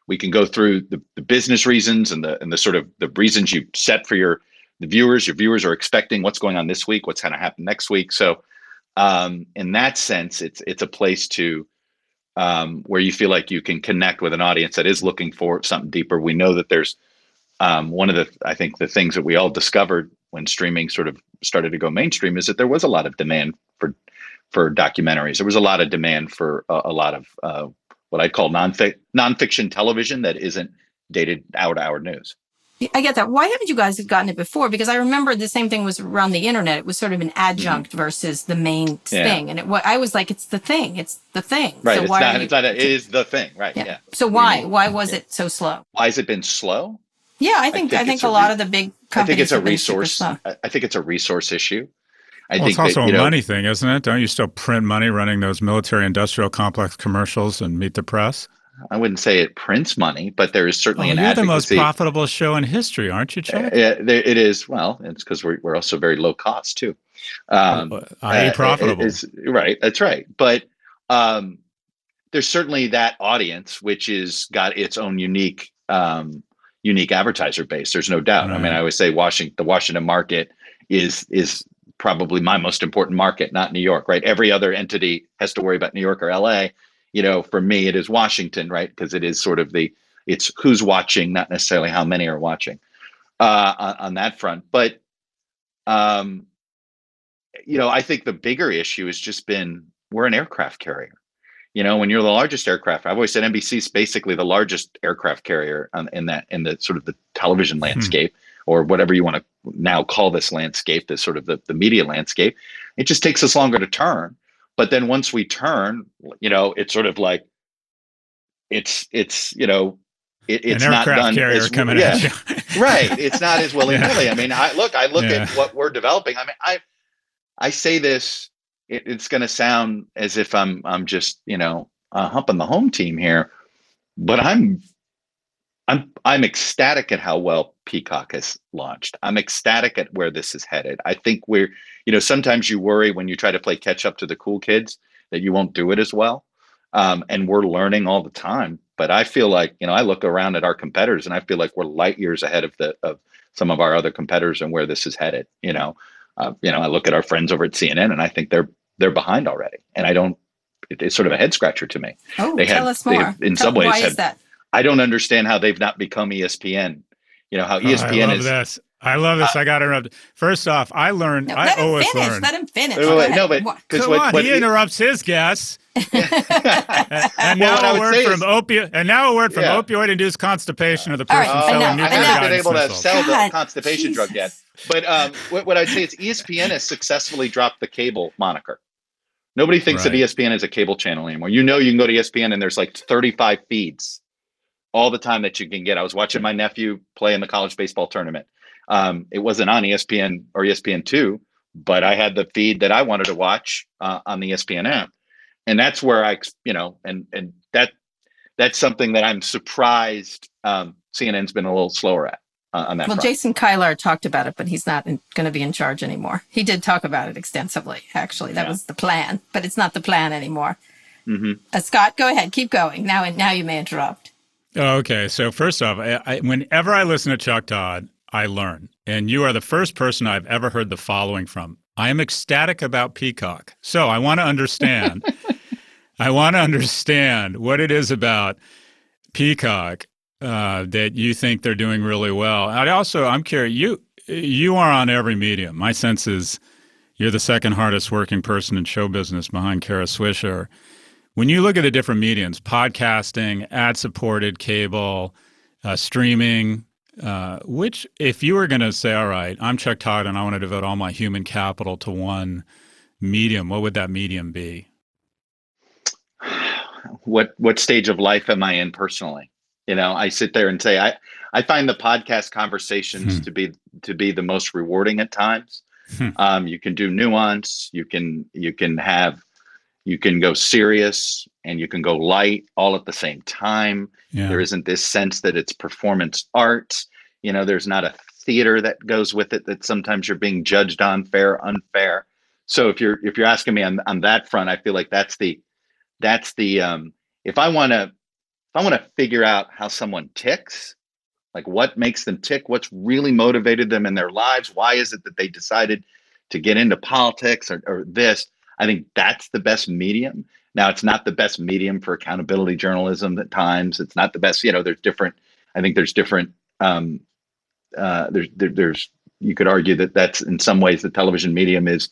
we can go through the, the business reasons and the, and the sort of the reasons you set for your, the viewers. Your viewers are expecting what's going on this week, what's going to happen next week. So, um, in that sense, it's it's a place to um, where you feel like you can connect with an audience that is looking for something deeper. We know that there's um, one of the I think the things that we all discovered when streaming sort of started to go mainstream is that there was a lot of demand for for documentaries. There was a lot of demand for a, a lot of uh, what I'd call non nonfiction television that isn't dated hour to hour news. I get that. Why haven't you guys gotten it before? Because I remember the same thing was around the internet. It was sort of an adjunct mm-hmm. versus the main yeah. thing, and it. I was like, it's the thing. It's the thing. Right. So it's why not. You, it's not. A, it is the thing. Right. Yeah. yeah. So why? Why was yeah. it so slow? Why has it been slow? Yeah, I think I think, I think a, lot of the big companies. I think it's a resource. I think it's a resource issue. I well, think it's also that, a know, money thing, isn't it? Don't you still print money running those military industrial complex commercials and meet the press? I wouldn't say it prints money, but there is certainly oh, an. You're advocacy. the most profitable show in history, aren't you, Chuck? Uh, yeah, it is. Well, it's because we're we're also very low cost too. Um, uh, I uh, profitable. Is, right. That's right. But um, there's certainly that audience which is got its own unique um, unique advertiser base. There's no doubt. Right. I mean, I always say Washington, the Washington market is is probably my most important market, not New York, right? Every other entity has to worry about New York or LA. You know, for me, it is Washington, right? Because it is sort of the it's who's watching, not necessarily how many are watching uh, on, on that front. But um, you know, I think the bigger issue has just been we're an aircraft carrier. You know, when you're the largest aircraft, I've always said NBC is basically the largest aircraft carrier on, in that in the sort of the television hmm. landscape hmm. or whatever you want to now call this landscape, this sort of the, the media landscape. It just takes us longer to turn. But then once we turn, you know, it's sort of like it's it's you know it, it's An not done carrier as, coming yeah, at you. right. It's not as willy nilly. Yeah. I mean, I look, I look Yeah. at what we're developing. I mean, I I say this, it, it's going to sound as if I'm I'm just you know uh, humping the home team here, but I'm I'm ecstatic at how well Peacock has launched. I'm ecstatic at where this is headed. I think we're you know sometimes you worry when you try to play catch up to the cool kids that you won't do it as well, um, and we're learning all the time. But I feel like you know I look around at our competitors and I feel like we're light years ahead of the of some of our other competitors and where this is headed. You know, uh, you know, I look at our friends over at CNN, and I think they're they're behind already, and I don't. It, it's sort of a head scratcher to me. Oh, They tell have- us more. have, in Tell- some ways, why have- is that? I don't understand how they've not become ESPN. You know how E Oh, ESPN I love is. this. I love this. I got to interrupt. First off, I learned. No, I let him always finish. learn. Let him finish. Wait, wait, no, but What- Come what, on, what he interrupts his guests. And, and Well, now what I a would word from opioid. And now a word from opioid-induced constipation of the person Oh, selling enough, nuclear I've not been able to missiles. sell the God, constipation drug yet. But um, what, what I'd say is ESPN has successfully dropped the cable moniker. Nobody thinks Right. of ESPN as a cable channel anymore. You know, you can go to ESPN and there's like 35 feeds all the time that you can get. I was watching my nephew play in the college baseball tournament. Um, it wasn't on ESPN or ESPN two, but I had the feed that I wanted to watch uh, on the ESPN app, and that's where I, you know, and and that that's something that I'm surprised um, CNN's been a little slower at uh, on that. Well, front. Jason Kilar talked about it, but he's not going to be in charge anymore. He did talk about it extensively, actually. That Yeah. was the plan, but it's not the plan anymore. hmm Uh, Scott, go ahead. Keep going. Now, now you may interrupt. Okay, so first off, I, I, whenever I listen to Chuck Todd, I learn. And you are the first person I've ever heard the following from. I am ecstatic about Peacock. So I want to understand. I want to understand what it is about Peacock uh, that you think they're doing really well. I also, I'm curious. You you are on every medium. My sense is you're the second hardest working person in show business behind Kara Swisher. When you look at the different mediums, podcasting, ad supported cable, uh, streaming, uh, which, if you were going to say, all right, I'm Chuck Todd and I want to devote all my human capital to one medium, what would that medium be? what what stage of life am I in personally? You know, I sit there and say I I find the podcast conversations Hmm. to be to be the most rewarding at times. Hmm. Um, you can do nuance. You can you can have you can go serious and you can go light all at the same time. Yeah. There isn't this sense that it's performance art. You know, there's not a theater that goes with it that sometimes you're being judged on fair, unfair. So if you're if you're asking me on on that front, I feel like that's the that's the um if I want to if I want to figure out how someone ticks, like what makes them tick, what's really motivated them in their lives, why is it that they decided to get into politics or, or this? I think that's the best medium. Now, it's not the best medium for accountability journalism at times. It's not the best, you know, there's different, I think there's different, um, uh, there's, there, there's, you could argue that that's in some ways the television medium is,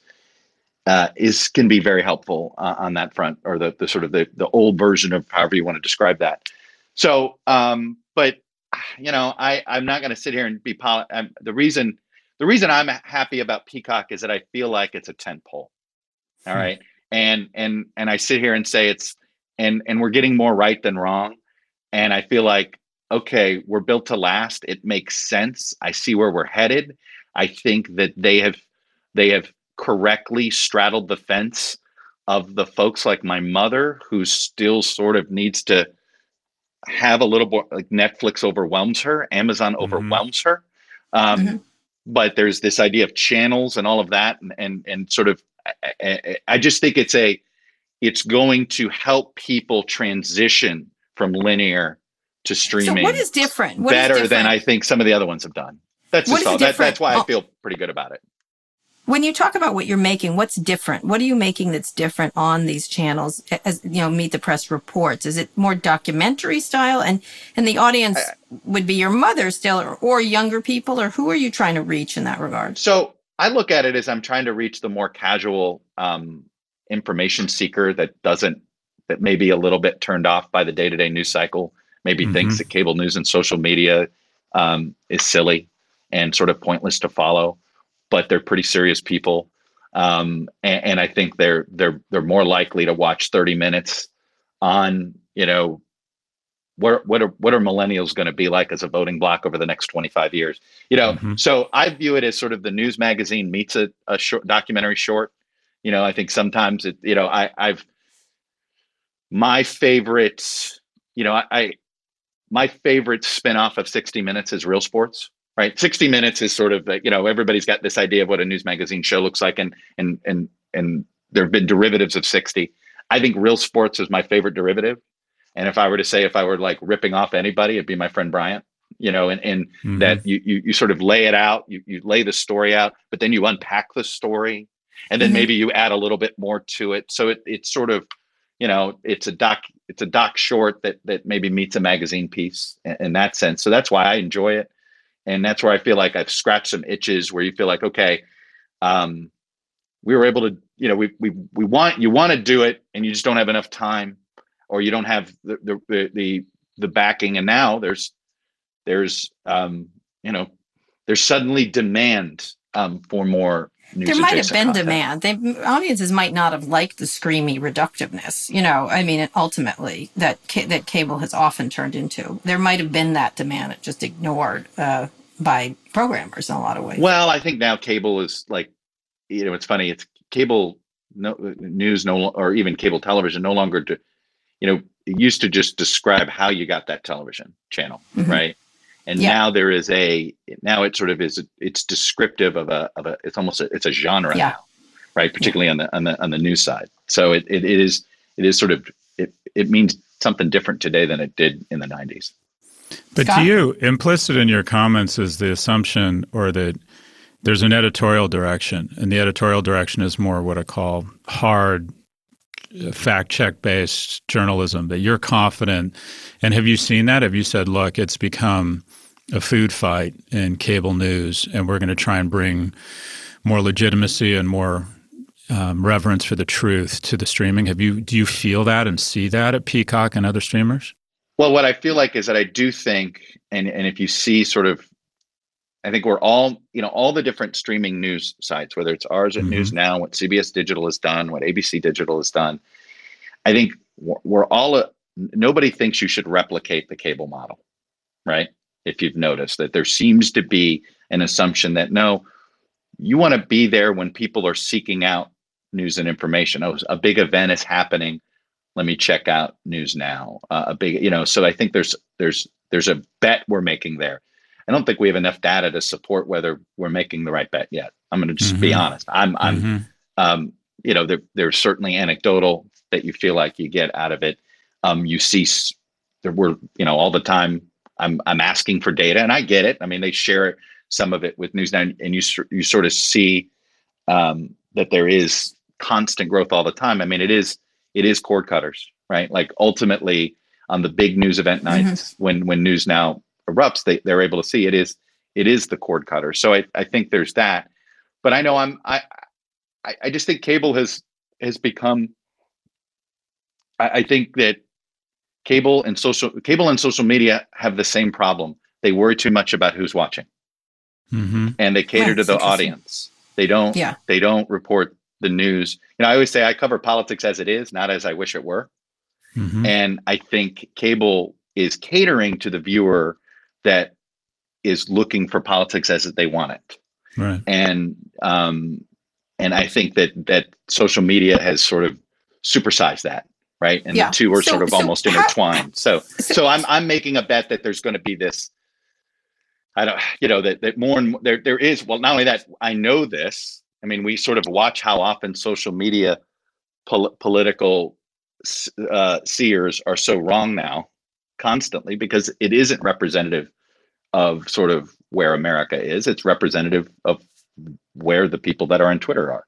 uh, is can be very helpful uh, on that front, or the, the sort of the, the old version of however you want to describe that. So, um, but you know, I I'm not going to sit here and be poli- I'm, the reason the reason I'm happy about Peacock is that I feel like it's a tent pole. All Hmm. and and and I sit here and say it's and and we're getting more right than wrong, and I feel like okay, we're built to last. It makes sense. I see where we're headed. I think that they have they have correctly straddled the fence of the folks like my mother who still sort of needs to have a little more like Netflix overwhelms her, Amazon Mhm. overwhelms her. Um, Mhm. But there's this idea of channels and all of that, and and, and sort of, I, I, just think it's a, it's going to help people transition from linear to streaming So, what is different? What is better than different? I think some of the other ones have done. That's just is all. That, that's why I feel pretty good about it. When you talk about what you're making, what's different? What are you making that's different on these channels? As you know, Meet the Press reports. Is it more documentary style, and and the audience would be your mother still, or, or younger people, or who are you trying to reach in that regard? So I look at it as I'm trying to reach the more casual um, information seeker that doesn't that may be a little bit turned off by the day to day news cycle. Maybe Mhm. thinks that cable news and social media um, is silly and sort of pointless to follow, but they're pretty serious people. Um, and, and I think they're they're they're more likely to watch 30 minutes on you know what what are what are millennials going to be like as a voting block over the next 25 years? You know Mhm. so i view it as sort of the news magazine meets a, a short documentary short. You know i think sometimes it you know i i've my favorite you know i, I my favorite spin-off of 60 minutes is real sports right? 60 minutes is sort of like you know everybody's got this idea of what a news magazine show looks like and and and and there have been derivatives of 60 i think real sports is my favorite derivative and if i were to say if i were like ripping off anybody it'd be my friend bryant you know and and Mhm. that you, you you sort of lay it out you you lay the story out but then you unpack the story and then Mhm. maybe you add a little bit more to it so it it's sort of you know it's a doc it's a doc short that that maybe meets a magazine piece in, in that sense so that's why i enjoy it and that's where i feel like i've scratched some itches where you feel like okay um we were able to you know we we, we want you want to do it and you just don't have enough time or you don't have the the the, the, the backing and now there's there's um you know there's suddenly demand um for more news there might have been content. demand. They, audiences might not have liked the screamy reductiveness. You know, I mean, ultimately that ca- that cable has often turned into. There might have been that demand, it just ignored uh, by programmers in a lot of ways. Well, I think now cable is like, you know, it's funny. It's cable no news no or even cable television no longer do, you know, it used to just describe how you got that television channel, Mhm. right? And Yeah. now there is a now it sort of is it's descriptive of a of a it's almost a, it's a genre Yeah. now, right? Particularly on the on the on the news side. So it, it, it is it is sort of it it means something different today than it did in the 90s. But Scott? to you, implicit in your comments is the assumption or that there's an editorial direction, and the editorial direction is more what I call hard, fact check based journalism, that you're confident. And have you seen that? Have you said, look, it's become a food fight in cable news, and we're going to try and bring more legitimacy and more um, reverence for the truth to the streaming? Have you do you feel that and see that at Peacock and other streamers? Well, what I feel like is that I do think, and and if you see sort of, I think we're all, you know, all the different streaming news sites, whether it's ours at Mhm. News Now, what CBS Digital has done, what ABC Digital has done, I think we're, all, uh, nobody thinks you should replicate the cable model, right? If you've noticed that there seems to be an assumption that no, you want to be there when people are seeking out news and information. Oh, a big event is happening let me check out news now uh, a big you know so i think there's there's there's a bet we're making there i don't think we have enough data to support whether we're making the right bet yet i'm going to just be Mhm. honest i'm i'm Mhm. um you know there, there's certainly anecdotal that you feel like you get out of it um you see there were you know all the time i'm i'm asking for data and i get it i mean they share some of it with news now and you you sort of see um that there is constant growth all the time i mean it is it is cord cutters, right? Like ultimately on the big news event nights when when news now erupts, they, they're able to see it is it is the cord cutter. So I, I think there's that. But I know I'm I I, I just think cable has has become I, I think that cable and social cable and social media have the same problem. They worry too much about who's watching Mhm. and they cater Right, to the audience. They don't Yeah. they don't report the news. You know, I always say I cover politics as it is, not as I wish it were. Mhm. And I think cable is catering to the viewer that is looking for politics as they want it. Right. And um, and I think that that social media has sort of supersized that, right? And Yeah. the two are So- sort of so almost how- intertwined. So So- so I'm I'm making a bet that there's going to be this. I don't, you know, that that more and more, there there is. Well, not only that, I know this. I mean, we sort of watch how often social media pol- political uh, seers are so wrong now, constantly because it isn't representative of sort of where America is. It's representative of where the people that are on Twitter are.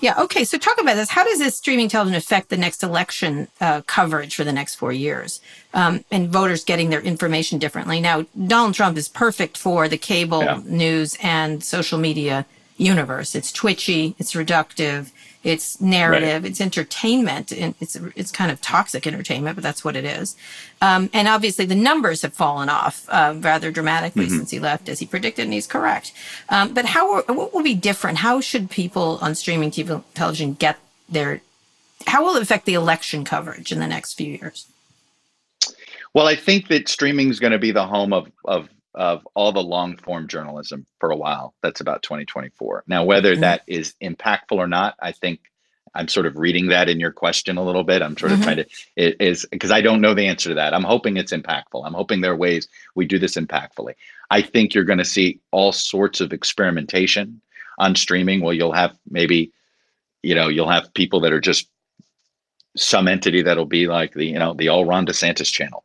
Yeah. Okay. So talk about this. How does this streaming television affect the next election uh, coverage for the next four years um, and voters getting their information differently? Now, Donald Trump is perfect for the cable yeah. news and social media universe. It's twitchy, it's reductive, it's narrative, right. it's entertainment, and it's it's kind of toxic entertainment, but that's what it is. Um, and obviously, the numbers have fallen off uh, rather dramatically mm-hmm. since he left, as he predicted, and he's correct. Um, but how what will be different? How should people on streaming TV television get their? How will it affect the election coverage in the next few years? Well, I think that streaming is going to be the home of of of all the long form journalism for a while. That's about 2024. Now, whether mm-hmm. that is impactful or not, I think I'm sort of reading that in your question a little bit. I'm sort of mm-hmm. trying to it is because I don't know the answer to that. I'm hoping it's impactful. I'm hoping there are ways we do this impactfully. I think you're going to see all sorts of experimentation on streaming. Well, you'll have maybe, you know, you'll have people that are just some entity that'll be like the, you know, the all Ron DeSantis channel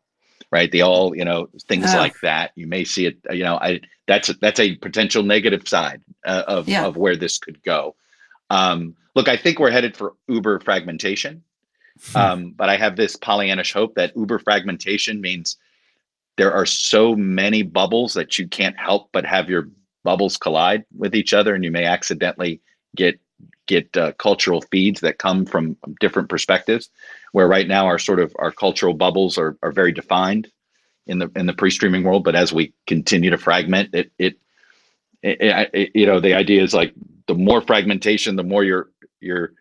right? They all, you know, things oh. like that. You may see it, you know, I that's a, that's a potential negative side uh, of yeah. of where this could go. Um, look, I think we're headed for uber fragmentation, hmm. um, but I have this Pollyannish hope that uber fragmentation means there are so many bubbles that you can't help but have your bubbles collide with each other, and you may accidentally get get uh, cultural feeds that come from different perspectives where right now our sort of our cultural bubbles are, are very defined in the in the pre-streaming world but as we continue to fragment it it, it, it you know the idea is like the more fragmentation the more you're you're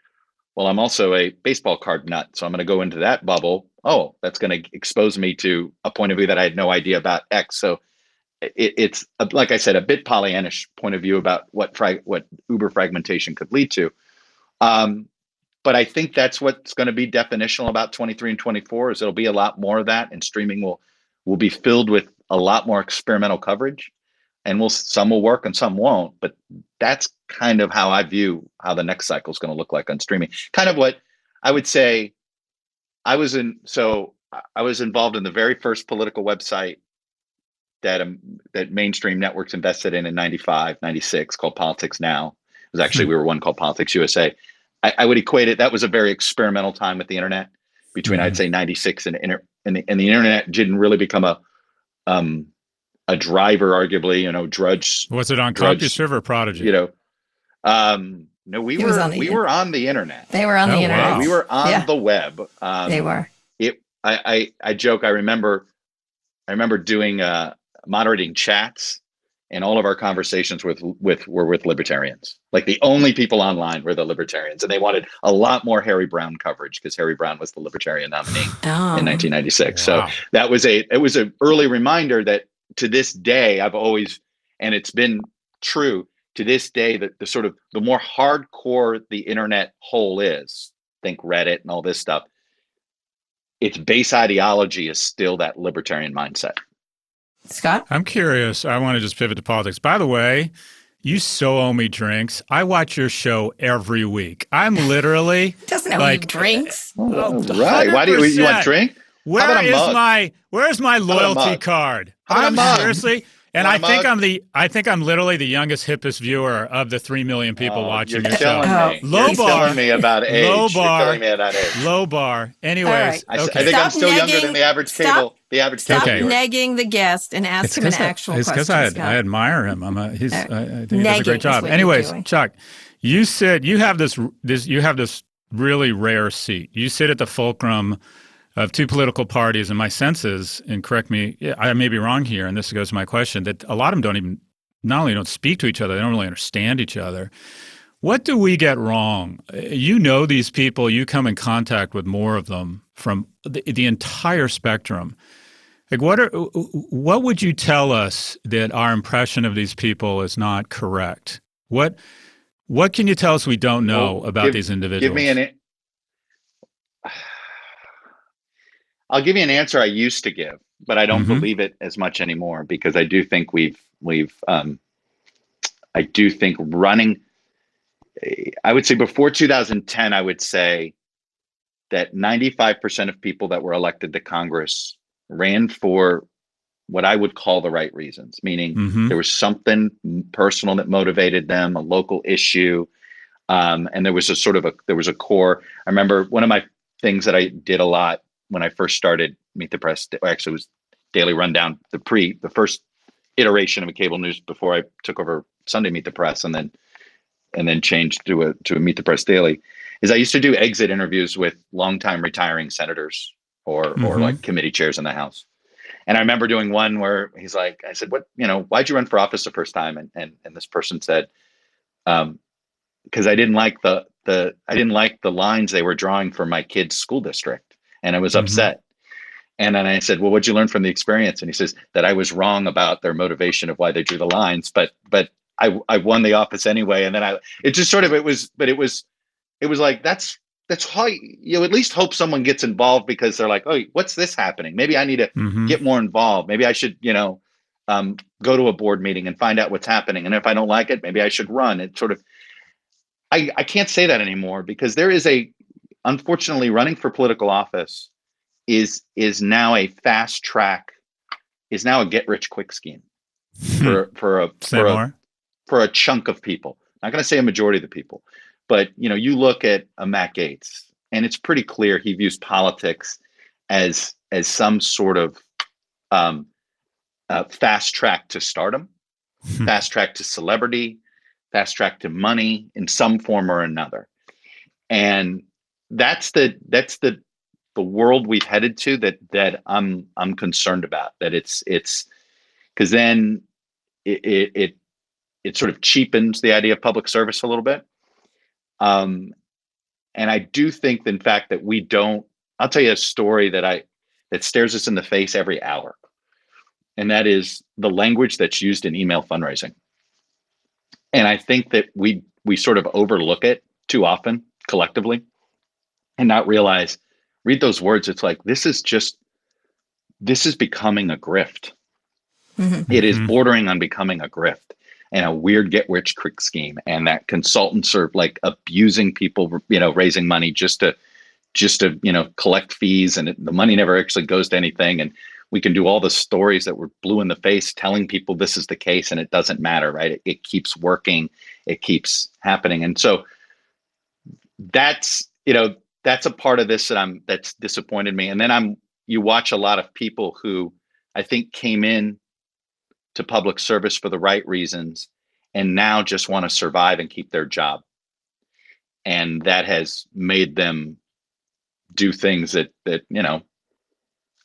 well i'm also a baseball card nut so i'm going to go into that bubble oh that's going to expose me to a point of view that i had no idea about x so it, it's like I said, a bit Pollyannish point of view about what frag, what Uber fragmentation could lead to. Um, but I think that's what's going to be definitional about 23 and 24 is it'll be a lot more of that, and streaming will will be filled with a lot more experimental coverage, and will some will work and some won't. But that's kind of how I view how the next cycle is going to look like on streaming. Kind of what I would say. I was in so I was involved in the very first political website that um, that mainstream networks invested in in 95 96 called politics now it was actually hmm. we were one called politics usa I, I, would equate it that was a very experimental time with the internet between mm-hmm. i'd say 96 and, and, the, and the internet didn't really become a um a driver arguably you know drudge was it on drudge, CompuServe or prodigy you know um no we it were we were on the internet they were on oh, the internet wow. we were on yeah. the web um, they were it I, I i joke i remember i remember doing uh moderating chats and all of our conversations with with were with libertarians. Like the only people online were the libertarians, and they wanted a lot more Harry Browne coverage because Harry Browne was the libertarian nominee oh. in 1996. Wow. So that was a it was an early reminder that to this day I've always and it's been true to this day that the sort of the more hardcore the internet hole is, think Reddit and all this stuff, its base ideology is still that libertarian mindset. Scott? I'm curious. I want to just pivot to politics. By the way, you so owe me drinks. I watch your show every week. I'm literally doesn't owe like drinks. Uh, oh, right? Why do you, you want drink? Where is my Where's my loyalty card? I'm seriously. And I think I'm the I think I'm literally the youngest, hippest viewer of the three million people oh, watching your show. Me. Low you're bar. me about age. Low bar. Age. Low bar. Anyways, right. I, okay. I, think stop I'm still negging, younger than the average stop, cable. The average stop cable. negging the guest and ask it's him an actual I, it's question. It's because I, I, admire him. I'm a, he's, uh, I, I think he does a great job. Anyways, Chuck, you said you have this this you have this really rare seat. You sit at the fulcrum of two political parties, and my sense is, and correct me, I may be wrong here, and this goes to my question, that a lot of them don't even, not only don't speak to each other, they don't really understand each other. What do we get wrong? You know these people, you come in contact with more of them from the, the entire spectrum. Like what are what would you tell us that our impression of these people is not correct? What what can you tell us we don't know well, about give, these individuals? Give me an I'll give you an answer I used to give, but I don't mm-hmm. believe it as much anymore because I do think we've we've um, I do think running. I would say before 2010, I would say that 95% of people that were elected to Congress ran for what I would call the right reasons, meaning Mhm. there was something personal that motivated them, a local issue, um, and there was a sort of a there was a core. I remember one of my things that I did a lot when I first started Meet the Press. Actually, it was Daily Rundown, the pre the first iteration of a cable news before I took over Sunday Meet the Press, and then and then changed to a to a Meet the Press Daily. Is I used to do exit interviews with longtime retiring senators or or Mhm. like committee chairs in the House. And I remember doing one where he's like, I said, "What you know? Why'd you run for office the first time?" And and and this person said, um, "Because I didn't like the the I didn't like the lines they were drawing for my kid's school district, and I was Mhm. upset." And then I said, "Well, what'd you learn from the experience?" And he says that I was wrong about their motivation of why they drew the lines, but but I I won the office anyway. And then I it just sort of it was, but it was it was like that's that's how you, at least hope someone gets involved because they're like, oh, what's this happening? Maybe I need to Mhm. get more involved. Maybe I should, you know, um, go to a board meeting and find out what's happening. And if I don't like it, maybe I should run. It sort of, I, I can't say that anymore because there is a, unfortunately, running for political office is is now a fast track, is now a get rich quick scheme for for a for a, for a chunk of people. I'm Not going to say a majority of the people, but you know, you look at a Matt Gaetz, and it's pretty clear he views politics as as some sort of um, uh, fast track to stardom, Hmm. fast track to celebrity, fast track to money in some form or another, and that's the that's the the world we've headed to that that I'm I'm concerned about. That it's it's because then it, it it it sort of cheapens the idea of public service a little bit. Um, and I do think, in fact, that we don't. I'll tell you a story that I that stares us in the face every hour, and that is the language that's used in email fundraising. And I think that we we sort of overlook it too often collectively, and not realize. Read those words. It's like this is just this is becoming a grift. Mhm. It is Mhm. bordering on becoming a grift and a weird get rich quick scheme and that consultants are like abusing people you know raising money just to just to you know collect fees and it, the money never actually goes to anything and we can do all the stories that were blue in the face telling people this is the case and it doesn't matter right it, it keeps working it keeps happening and so that's you know that's a part of this that i'm that's disappointed me. And then i'm you watch a lot of people who i think came in to public service for the right reasons and now just want to survive and keep their job. And that has made them do things that that you know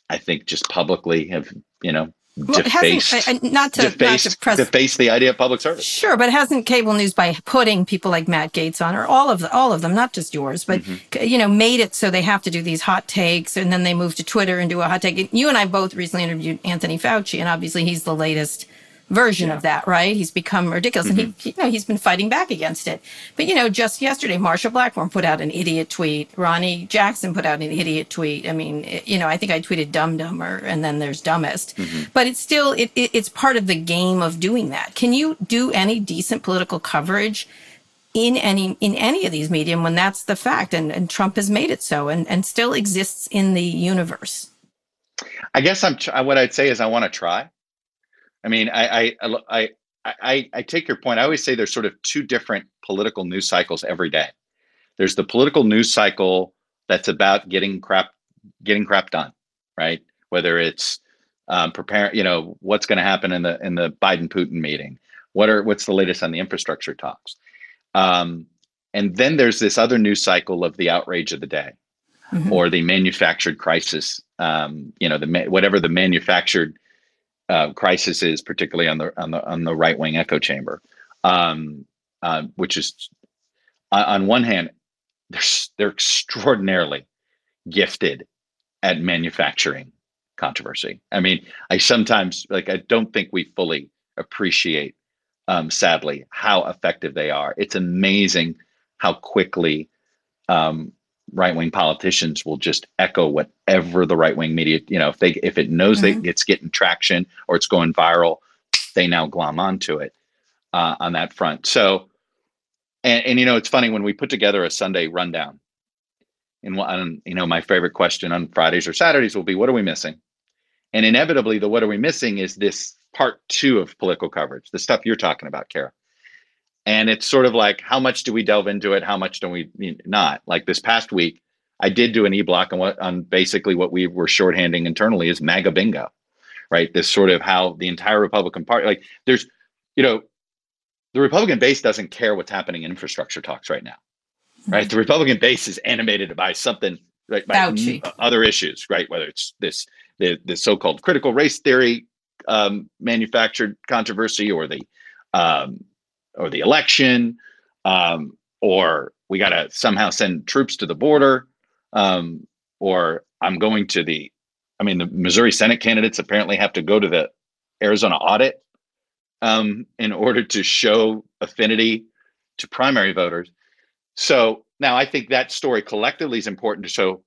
i think just publicly have you know Well, it hasn't- uh, not to, not to press defaced the idea of public service Sure, but hasn't cable news by putting people like Matt Gaetz on, or all of the, all of them, not just yours, but Mm-hmm. you know, made it so they have to do these hot takes, and then they move to Twitter and do a hot take. You and I both recently interviewed Anthony Fauci, and obviously he's the latest version of that, right? He's become ridiculous, and Mm-hmm. he, you know, he's been fighting back against it. But you know, just yesterday, Marsha Blackburn put out an idiot tweet. Ronnie Jackson put out an idiot tweet. I mean, it- you know, I think I tweeted dumb dumber, and then there's dumbest. Mm-hmm. But it's still, it, it, it's part of the game of doing that. Can you do any decent political coverage? in any in any of these medium when that's the fact and, and Trump has made it so and, and still exists in the universe. I guess I'm. What I'd say is I want to try. I mean, I, I, I, I, I take your point. I always say there's sort of two different political news cycles every day. There's the political news cycle that's about getting crap, getting crap done, right? Whether it's um, preparing, you know, what's going to happen in the in the Biden Putin meeting. What are what's the latest on the infrastructure talks? Um, and then there's this other news cycle of the outrage of the day Mhm. or the manufactured crisis. Um, you know, the whatever the manufactured uh, crisis is, particularly on the on the on the right wing echo chamber, um, uh, which is on, on one hand, they're they're extraordinarily gifted at manufacturing controversy. I mean, I sometimes like I don't think we fully appreciate, um, sadly, how effective they are. It's amazing how quickly um, right wing politicians will just echo whatever the right wing media, you know, if they if it knows that it's getting traction or it's going viral, they now glom onto it uh, on that front. So, and, and you know, it's funny when we put together a Sunday rundown. And one, you know, my favorite question on Fridays or Saturdays will be, "What are we missing?" And inevitably, the what are we missing is this part two of political coverage, the stuff you're talking about, Kara. And it's sort of like, how much do we delve into it? How much do we not? Like this past week, I did do an e-block on what on basically what we were shorthanding internally is MAGA bingo, right? This sort of how the entire Republican Party, like there's, you know, the Republican base doesn't care what's happening in infrastructure talks right now, right? The Republican base is animated by something, right? By Fauci. other issues, right? Whether it's this the the so-called critical race theory um, manufactured controversy, or the um, or the election, um, or we got to somehow send troops to the border, um, or I'm going to the. I mean, the Missouri Senate candidates apparently have to go to the Arizona audit um, in order to show affinity to primary voters. So now I think that story collectively is important to show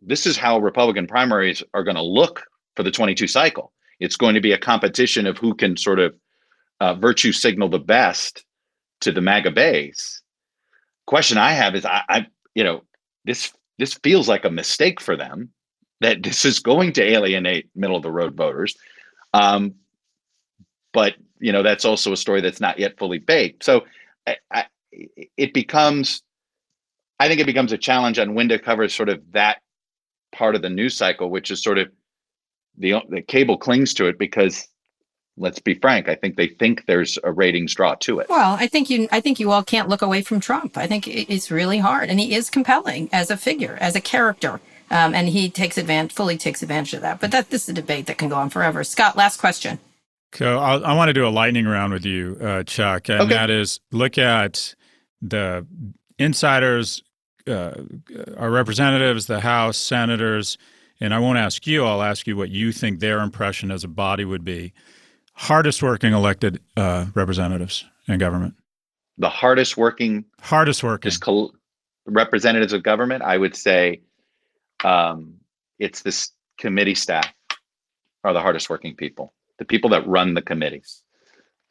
this is how Republican primaries are going to look for the 22 cycle. It's going to be a competition of who can sort of uh, virtue signal the best to the MAGA base. Question I have is, I, I, you know, this this feels like a mistake for them that this is going to alienate middle of the road voters. Um, but you know, that's also a story that's not yet fully baked. So I, I, it becomes, I think it becomes a challenge on when to cover sort of that part of the news cycle, which is sort of the the cable clings to it because let's be frank, I think they think there's a ratings draw to it. Well, I think you I think you all can't look away from Trump. I think it's really hard, and he is compelling as a figure, as a character, um, and he takes advantage, fully takes advantage of that. But that this is a debate that can go on forever. Scott, last question. So I'll, I want to do a lightning round with you, uh, Chuck, and Okay. that is look at the insiders, uh, our representatives, the House, senators, and I won't ask you. I'll ask you what you think their impression as a body would be. Hardest working elected uh, representatives in government. The hardest working Hardest working. is col- representatives of government. I would say um, it's this committee staff are the hardest working people. The people that run the committees.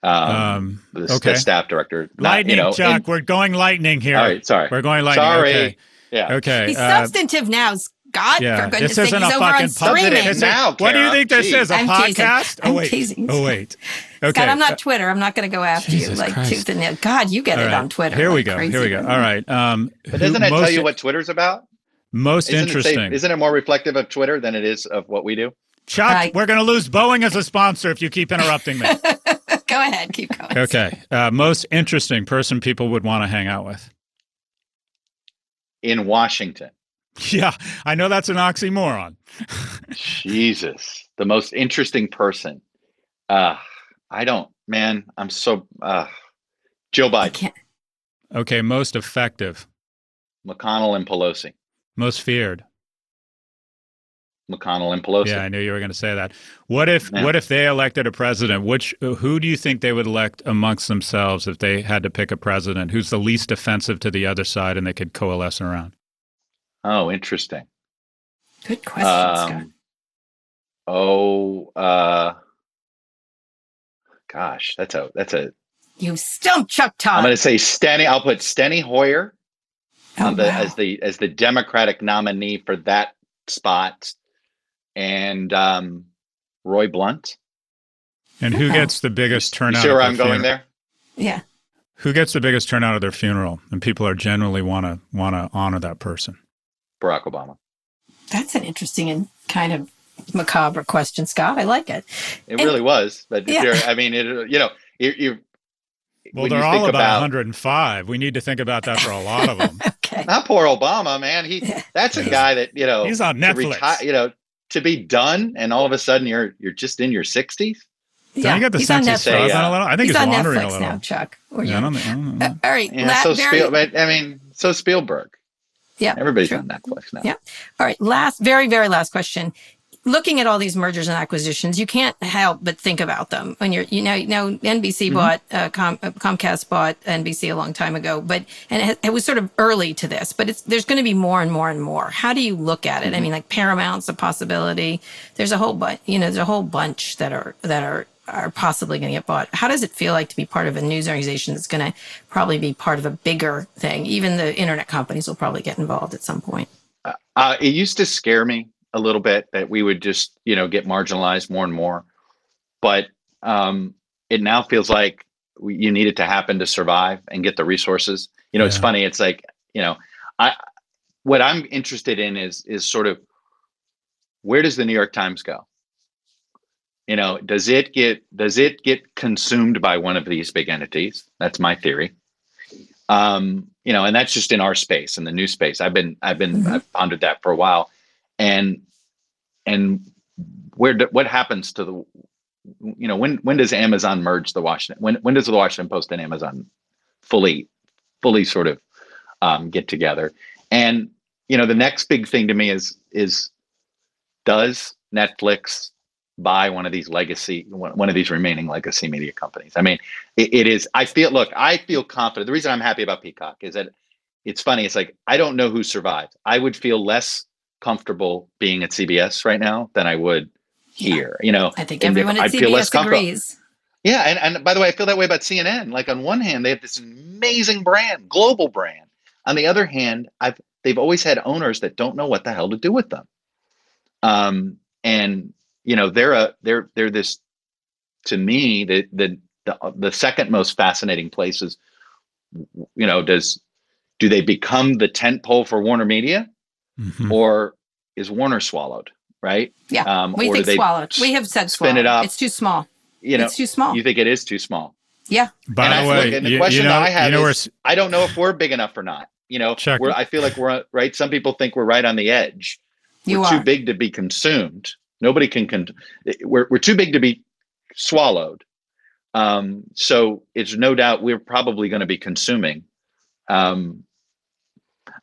Um, Um, the, the okay. staff director. not, lightning, you know, Chuck. and- we're going lightning here. all right, sorry. We're going lightning. Sorry. Okay. Yeah. Okay. He's uh, substantive now, Scott. yeah, for goodness this sake, isn't he's a over on fucking pub- streaming. This is- now, what do you Kara. think this Jeez. is? A I'm teasing. podcast? I'm oh wait. teasing. Oh wait. Okay. Scott, I'm uh, not Twitter. I'm not going to go after Jesus you like Christ. tooth and nail. God, you get all it right. on Twitter. Here we like go. crazy. Here we go. All right. Um, But doesn't who- that tell most- you what Twitter's about? most Isn't it, say- interesting? isn't it more reflective of Twitter than it is of what we do? Chuck, Right. we're going to lose Boeing as a sponsor if you keep interrupting me. Go ahead. Keep going. okay. Uh, most interesting person people would want to hang out with. In Washington. Yeah, I know that's an oxymoron. Jesus, the most interesting person. Uh, I don't, man. I'm so uh, Joe I Biden, can't. Okay, most effective, McConnell, and Pelosi. most feared. McConnell and Pelosi. Yeah, I knew you were going to say that. What if Yeah. what if they elected a president? Which who do you think they would elect amongst themselves if they had to pick a president? Who's the least offensive to the other side and they could coalesce around? Oh, interesting. Good question, Scott. Um, oh, uh, gosh, that's a that's a. You stump Chuck Todd. I'm going to say Steny. I'll put Steny Hoyer Oh, on the wow. as the as the Democratic nominee for that spot, and um, Roy Blunt. And who Wow. gets the biggest turnout? see at where I'm going funeral? there? yeah. Who gets the biggest turnout at their funeral? And people are generally want to want to honor that person. Barack Obama. That's an interesting and kind of macabre question, Scott. I like it. It And- really was, but if Yeah. you're, I mean, it, you know, you, you Well, they're you all think about, 105. We need to think about that for a lot of them. Okay. not poor Obama, man. He that's a guy that you know He's on to Netflix. reti- you know, to be done, and all of a sudden you're you're just in your sixties. Don't you get the he's sense on he's Say, Netflix. uh, a little? I think he's he's, on wandering a Netflix little. now, Chuck. Yeah, I don't, I don't know. Uh, all right. Yeah, la- so very- Spiel, but I mean, so Spielberg. Yeah. Everybody's true. on Netflix now. Yeah. All right. Last, very, very last question. Looking at all these mergers and acquisitions, you can't help but think about them when you're, you know, know, NBC Mm-hmm. bought, uh, Com- uh, Comcast bought NBC a long time ago, but, and it, it was sort of early to this, but it's, there's going to be more and more and more. How do you look at it? I Mm-hmm. mean, like Paramount's a possibility. There's a whole bunch, you know, there's a whole bunch that are, that are, are possibly going to get bought. How does it feel like to be part of a news organization that's going to probably be part of a bigger thing? Even the internet companies will probably get involved at some point. Uh, it used to scare me a little bit that we would just you know get marginalized more and more, but um, it now feels like we, you need it to happen to survive and get the resources. You know, it's funny. It's like you know, I what I'm interested in is is sort of where does the New York Times go? You know, does it get does it get consumed by one of these big entities? That's my theory. Um, you know, and that's just in our space, in the news space. I've been I've been Mhm. I've pondered that for a while, and and where do, what happens to the you know when when does Amazon merge the Washington when when does the Washington Post and Amazon fully fully sort of um, get together? And you know the next big thing to me is is does Netflix buy one of these legacy one, of these remaining legacy media companies? I mean, it, it is. I feel look. I feel confident. The reason I'm happy about Peacock is that it's funny. It's like I don't know who survived. I would feel less comfortable being at CBS right now than I would Yeah. here. You know, I think everyone at less CBS comfortable. agrees. Yeah, and, and by the way, I feel that way about CNN. Like on one hand, they have this amazing brand, global brand. On the other hand, I've they've always had owners that don't know what the hell to do with them. Um, and you know, they're a they're they're this to me the the the, the second most fascinating place is you know, does do they become the tent pole for Warner Media Mhm. or is Warner swallowed? Right? Yeah, Um, we or think they swallowed. We have said spin swallowed. it up? It's too small. You know, it's too small. you think it is too small. yeah. By And the I- way, look, and the you, question you know, that I have you know where is- s- I don't know if we're big enough or not. You know, we're, I feel like we're right. Some people think we're right on the edge. You we're are. too big to be consumed. Nobody can. Con- we're we're too big to be swallowed. Um, so it's no doubt we're probably going to be consuming. Um,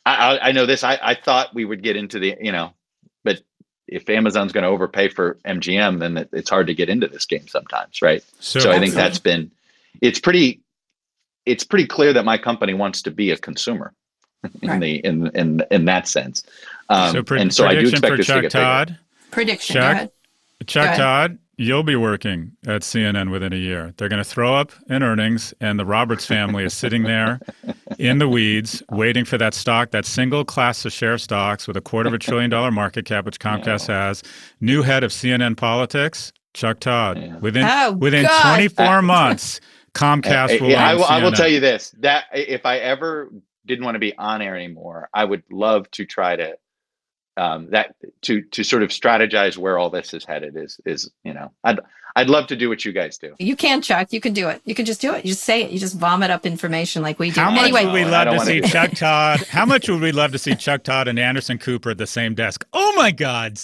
I, I, I know this. I, I thought we would get into the you know, but if Amazon's going to overpay for MGM, then it, it's hard to get into this game sometimes, right? so, so I think that's been it's pretty it's pretty clear that my company wants to be a consumer in Right. the in in in that sense. Um, so pre- and so I do prediction expect for this to Chuck get bigger. Todd. Prediction. Chuck? Go ahead. Chuck ahead. Todd, you'll be working at CNN within a year. They're going to throw up in earnings, and the Roberts family is sitting there in the weeds, waiting for that stock, that single class of share stocks with a quarter of a trillion dollar market cap, which Comcast has. New head of CNN politics, Chuck Todd. Yeah. Within Oh, within God. 24 months, Comcast will. Yeah, I own will, I will tell you this: that if I ever didn't want to be on air anymore, I would love to try to um, that to to sort of strategize where all this is headed. Is is you know, I'd I'd love to do what you guys do. You can, Chuck. You can do it. You can just do it. You just say it. You just vomit up information like we do. How much anyway, would we Oh, love to wanna see Chuck Todd? How much would we love to see Chuck Todd and Anderson Cooper at the same desk? Oh my God!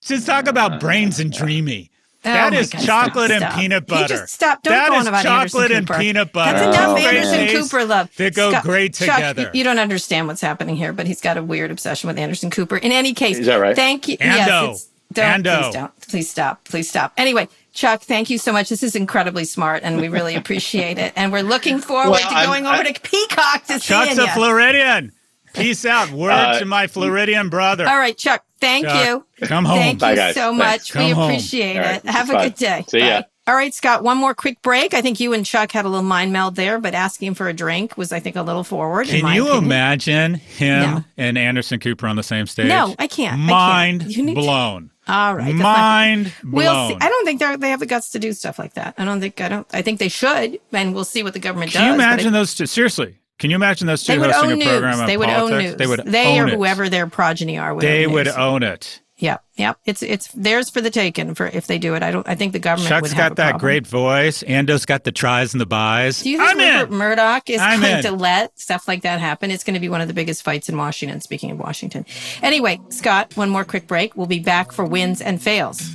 Just talk about brains and dreamy. Oh That my is God, chocolate stop, and stop. peanut He butter. just stop. Don't That go on about chocolate Anderson and Cooper. peanut butter. That's Oh, enough man. Anderson Cooper love. They go Scott- great Chuck, together. you, you don't understand what's happening here, but he's got a weird obsession with Anderson Cooper. In any case, Is that right? Thank you. Ando. Yes, don't, Ando. please don't. Please stop. Please stop. Anyway, Chuck, thank you so much. This is incredibly smart, and we really appreciate it. And we're looking forward Well, to I'm- going over I- to Peacock to see. Chuck's a. Floridian. Peace out. Word Uh, to my Floridian brother. All right, Chuck. Thank Chuck, you. Come home. Thank Bye, you guys. so Thanks. much. Come we home. appreciate All right, it. Have a bye. good day. See ya. Bye. All right, Scott, one more quick break. I think you and Chuck had a little mind meld there, but asking for a drink was, I think, a little forward. Can you opinion. imagine him No. and Anderson Cooper on the same stage? No, I can't. I can't. Mind to- blown. All right. Mind good. We'll blown. see. I don't think they they have the guts to do stuff like that. I don't think I don't. I think they should, and we'll see what the government Can does. Can you imagine I- those two? Seriously, can you imagine those two They hosting a news. program on They would politics? own news. They would They own or it. whoever their progeny are. Would They own would news. own it. Yeah, yeah. It's it's theirs for the taking for if they do it. I don't. I think the government Chuck's would have got that problem. great voice. Ando's got the tries and the buys. Do you think I'm Rupert in. Murdoch is I'm going in. to let stuff like that happen? It's going to be one of the biggest fights in Washington. Speaking of Washington, anyway, Scott, one more quick break. We'll be back for wins and fails.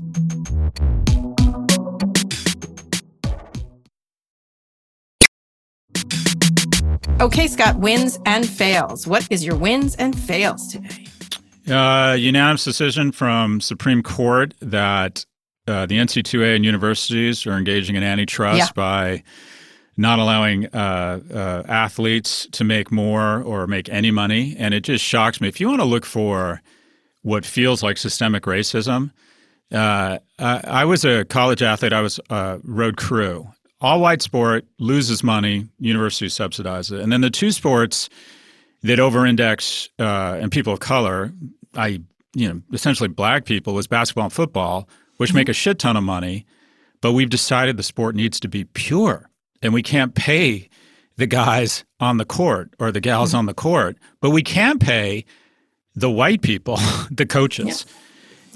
Okay, Scott, wins and fails. What is your wins and fails today? Uh, unanimous decision from Supreme Court that uh, the NCAA and universities are engaging in antitrust Yeah. by not allowing uh, uh, athletes to make more or make any money. And it just shocks me. If you want to look for what feels like systemic racism, uh, I, I was a college athlete. I was uh, road crew. All white sport loses money, universities subsidize it. And then the two sports that over-index uh, and people of color, I you know, essentially black people was basketball and football, which make a shit ton of money, but we've decided the sport needs to be pure and we can't pay the guys on the court or the gals on the court, but we can pay the white people, the coaches.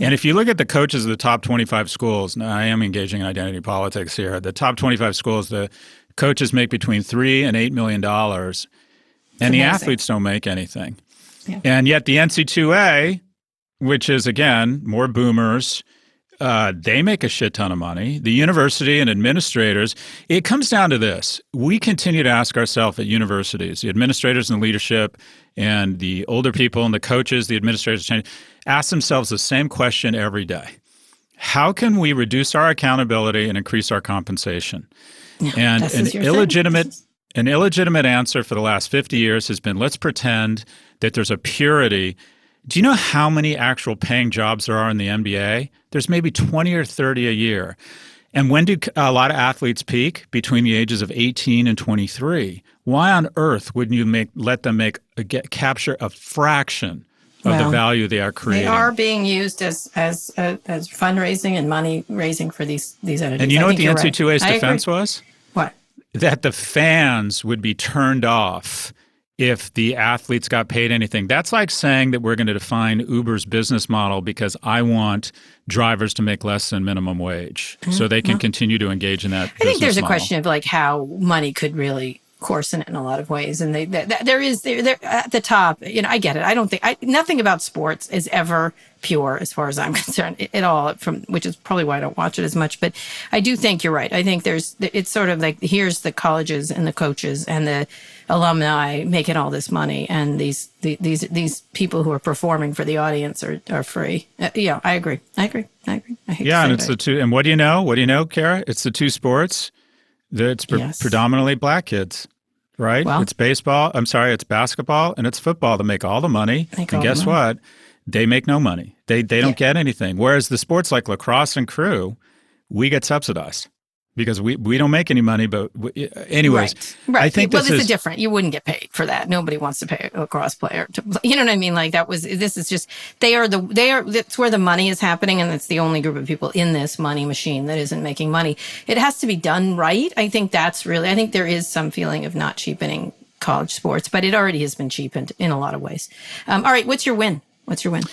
And if you look at the coaches of the top 25 schools, now I am engaging in identity politics here. The top 25 schools, the coaches make between three and eight million dollars, and the athletes don't make anything. And yet the NCAA, which is again more boomers, uh, they make a shit ton of money. The university and administrators, it comes down to this. We continue to ask ourselves at universities, the administrators and the leadership, and the older people and the coaches, the administrators, ask themselves the same question every day How can we reduce our accountability and increase our compensation? and an your thing. illegitimate an illegitimate answer for the last 50 years has been let's pretend that there's a purity. Do you know how many actual paying jobs there are in the NBA? There's maybe 20 or 30 a year. And when do a lot of athletes peak? Between the ages of 18 and 23. Why on earth wouldn't you make let them make a, get, capture a fraction of the value they are creating? They are being used as as uh, as fundraising and money raising for these these entities. and you know I what the you're. NCAA's I agree. defense was? What? that the fans would be turned off if the athletes got paid anything. That's like saying that we're going to define Uber's business model because I want drivers to make less than minimum wage so they can continue to engage in that. Mm-hmm. I think there's a question of like how money could really coarsen it in a lot of ways, and they that, that- there is there, there at the top. You know, I get it. I don't think I, nothing about sports is ever pure as far as I'm concerned at all. From which is probably why I don't watch it as much. But I do think you're right. I think there's it's sort of like here's the colleges and the coaches and the alumni making all this money, and these the, these these people who are performing for the audience are are free. Uh, yeah, I agree. I agree. I agree. I hate Yeah, and it's that. the two. And what do you know? What do you know, Kara? It's the two sports that's pre- Yes. predominantly black kids, right? Well- it's baseball. I'm sorry, it's basketball and it's football that make all the money. Make and the guess what? They make no money. They they don't get anything. Whereas the sports like lacrosse and crew, we get subsidized because we we don't make any money. But we, anyways, Right. Right. I think well, this is different. You wouldn't get paid for that. Nobody wants to pay a lacrosse player. To, you know what I mean? Like that was. This is just. They are the. They are. That's where the money is happening, and it's the only group of people in this money machine that isn't making money. It has to be done right. I think that's really. I think there is some feeling of not cheapening college sports, but it already has been cheapened in a lot of ways. Um, all right. What's your win? What's your win?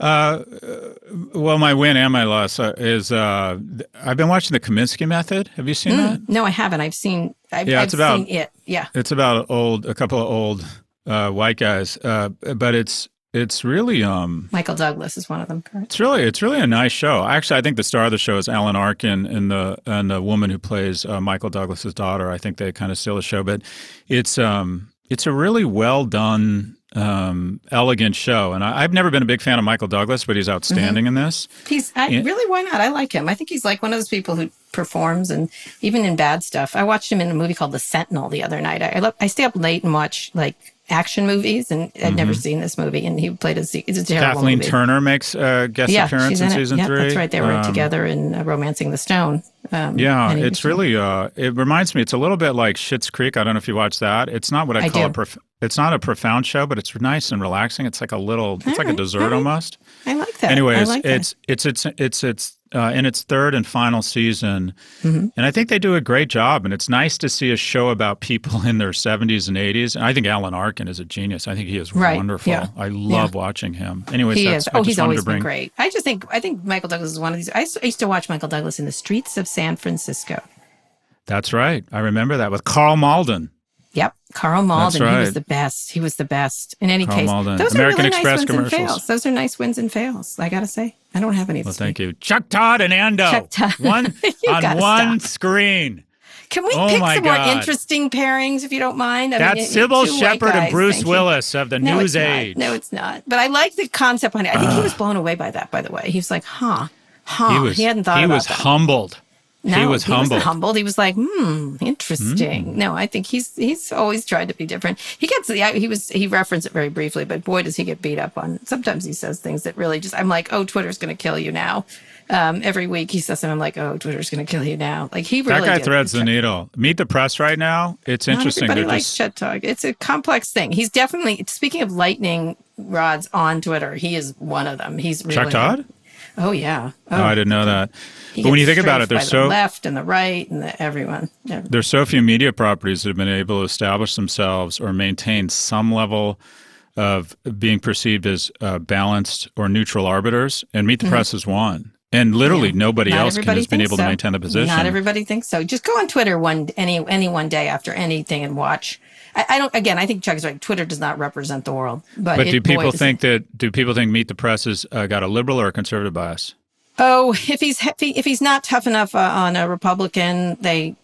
Well, my win and my loss uh, is uh, I've been watching the Kominsky Method. Have you seen that? No, I haven't. I've seen. I've, Yeah, I've it's about- seen it. Yeah. It's about old, a couple of old uh, white guys, uh, but it's it's really um Michael Douglas is one of them. Correct. it's really it's really a nice show. Actually, I think the star of the show is Alan Arkin and the and the woman who plays uh, Michael Douglas's daughter. I think they kind of steal the show, but it's um it's a really well done. Um, elegant show, and I, I've never been a big fan of Michael Douglas, but he's outstanding in this. He's I, Yeah. really why not? I like him. I think he's like one of those people who performs and even in bad stuff. I watched him in a movie called The Sentinel the other night. I I, love, I stay up late and watch like action movies, and I'd never seen this movie. And he played a it's a terrible Mm-hmm. Kathleen movie. Turner makes a guest yeah, appearance in, in season yeah, three. that's right. They were Um, together in uh, *Romancing the Stone*. Um, Yeah, and it's really. Uh, it reminds me. It's a little bit like Schitt's Creek. I don't know if you watch that. It's not what I, I call a. do. Prof- it's not a profound show, but it's nice and relaxing. It's like a little. It's like a dessert all right. almost. I like that. Anyways, like that. it's it's it's it's it's uh, in its third and final season, Mm-hmm. and I think they do a great job. And it's nice to see a show about people in their seventies and eighties. And I think Alan Arkin is a genius. I think he is Right, wonderful. yeah, I love watching him. Anyways, he is. Oh, he's always been great. I just think I think Michael Douglas is one of these. I used to watch Michael Douglas in the streets of San Francisco. That's right. I remember that with Karl Malden. Yep, Karl Malden. He right. was the best. He was the best. In any Carl case, Malden. those American are really Express nice wins and fails. Those are nice wins and fails. I gotta say, I don't have any. Well, thank week. you, Chuck Todd and Ando. Chuck Todd. One on one stop. screen. Can we Oh pick some God. more interesting pairings, if you don't mind? I That's mean, Cybill Shepherd and Bruce. Willis of the No, News not. Age. No, it's not. But I like the concept behind it. I think he was blown away by that. By the way, he was like, "Huh, huh." he was hadn't thought of it. he was that. humbled. No, he was humbled. Wasn't humbled. He was like, hmm, interesting. Mm. No, I think he's he's always tried to be different. He gets the he was he referenced it very briefly, but boy, does he get beat up on. Sometimes he says things that really just I'm like, oh, Twitter's going to kill you now. Um, every week he says something I'm like, oh, Twitter's going to kill you now. Like he really that guy threads the needle. Meet the press right now. It's Not interesting. everybody They're likes just Chet Talk. It's a complex thing. He's definitely speaking of lightning rods on Twitter. He is one of them. He's really Chuck Todd. Oh yeah. Oh, I didn't know that. But when you think about it, there's the so left and the right and the everyone. Yeah. there's so few media properties that have been able to establish themselves or maintain some level of being perceived as uh, balanced or neutral arbiters, and Meet the Press is one. And literally nobody Mm-hmm. Not else can has been able to maintain the position. Not everybody thinks so. Just go on Twitter one any any one day after anything and watch. I, I don't. Again, I think Chuck's right. Twitter does not represent the world. But, but it- do people boy, think that? Do people think Meet the Press has uh, got a liberal or a conservative bias? Oh, if he's if, he, if he's not tough enough uh, on a Republican, they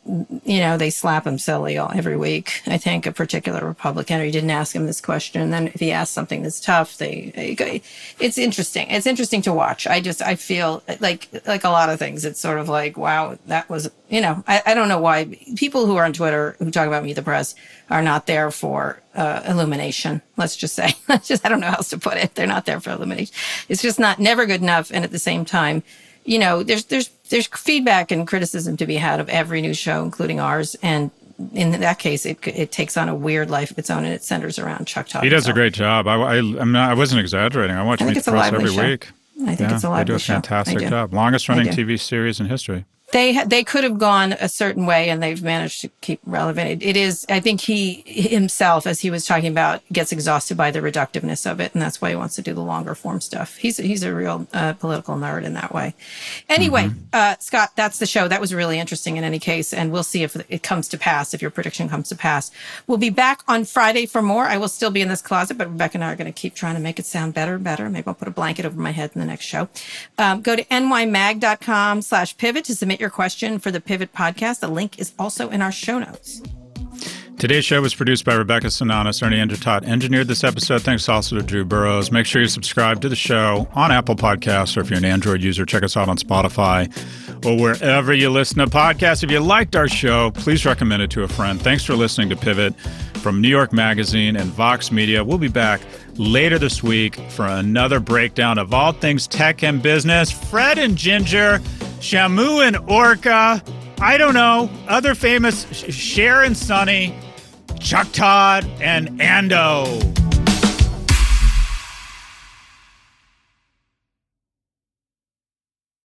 you know they slap him silly all, every week. I think a particular Republican, or he didn't ask him this question. And then if he asks something that's tough, they it's interesting. It's interesting to watch. I just I feel like like a lot of things. It's sort of like wow, that was you know I, I don't know why people who are on Twitter who talk about Meet the Press are not there for uh, illumination. Let's just say, Let's just I don't know how else to put it. They're not there for illumination. It's just not never good enough. And at the same time, you know, there's there's there's feedback and criticism to be had of every new show, including ours. And in that case, it it takes on a weird life of its own, and it centers around Chuck Todd. He does a great job. I, I, I'm not. I wasn't exaggerating. I watch I think Meet it's the Press lively every show. week. I think yeah, it's a lot of they lively do a show. Fantastic do. job. Longest running. TV series in history. They they could have gone a certain way and they've managed to keep relevant. It, it is, I think he himself, as he was talking about, gets exhausted by the reductiveness of it, and that's why he wants to do the longer form stuff. He's he's a real uh, political nerd in that way. Anyway, uh, Scott, that's the show. That was really interesting in any case, and we'll see if it comes to pass. If your prediction comes to pass, we'll be back on Friday for more. I will still be in this closet, but Rebecca and I are going to keep trying to make it sound better and better. Maybe I'll put a blanket over my head in the next show. Um, go to nymag.com slash pivot to submit your question for the Pivot podcast. The link is also in our show notes. Today's show was produced by Rebecca Sananes. Ernie Indradat engineered this episode. Thanks also to Drew Burrows. Make sure you subscribe to the show on Apple Podcasts, or if you're an Android user, check us out on Spotify or wherever you listen to podcasts. If you liked our show, please recommend it to a friend. Thanks for listening to Pivot from New York Magazine and Vox Media. We'll be back later this week for another breakdown of all things tech and business. Fred and Ginger, Shamu and Orca. I don't know, other famous Sh- Cher and Sonny, Chuck Todd, and Ando.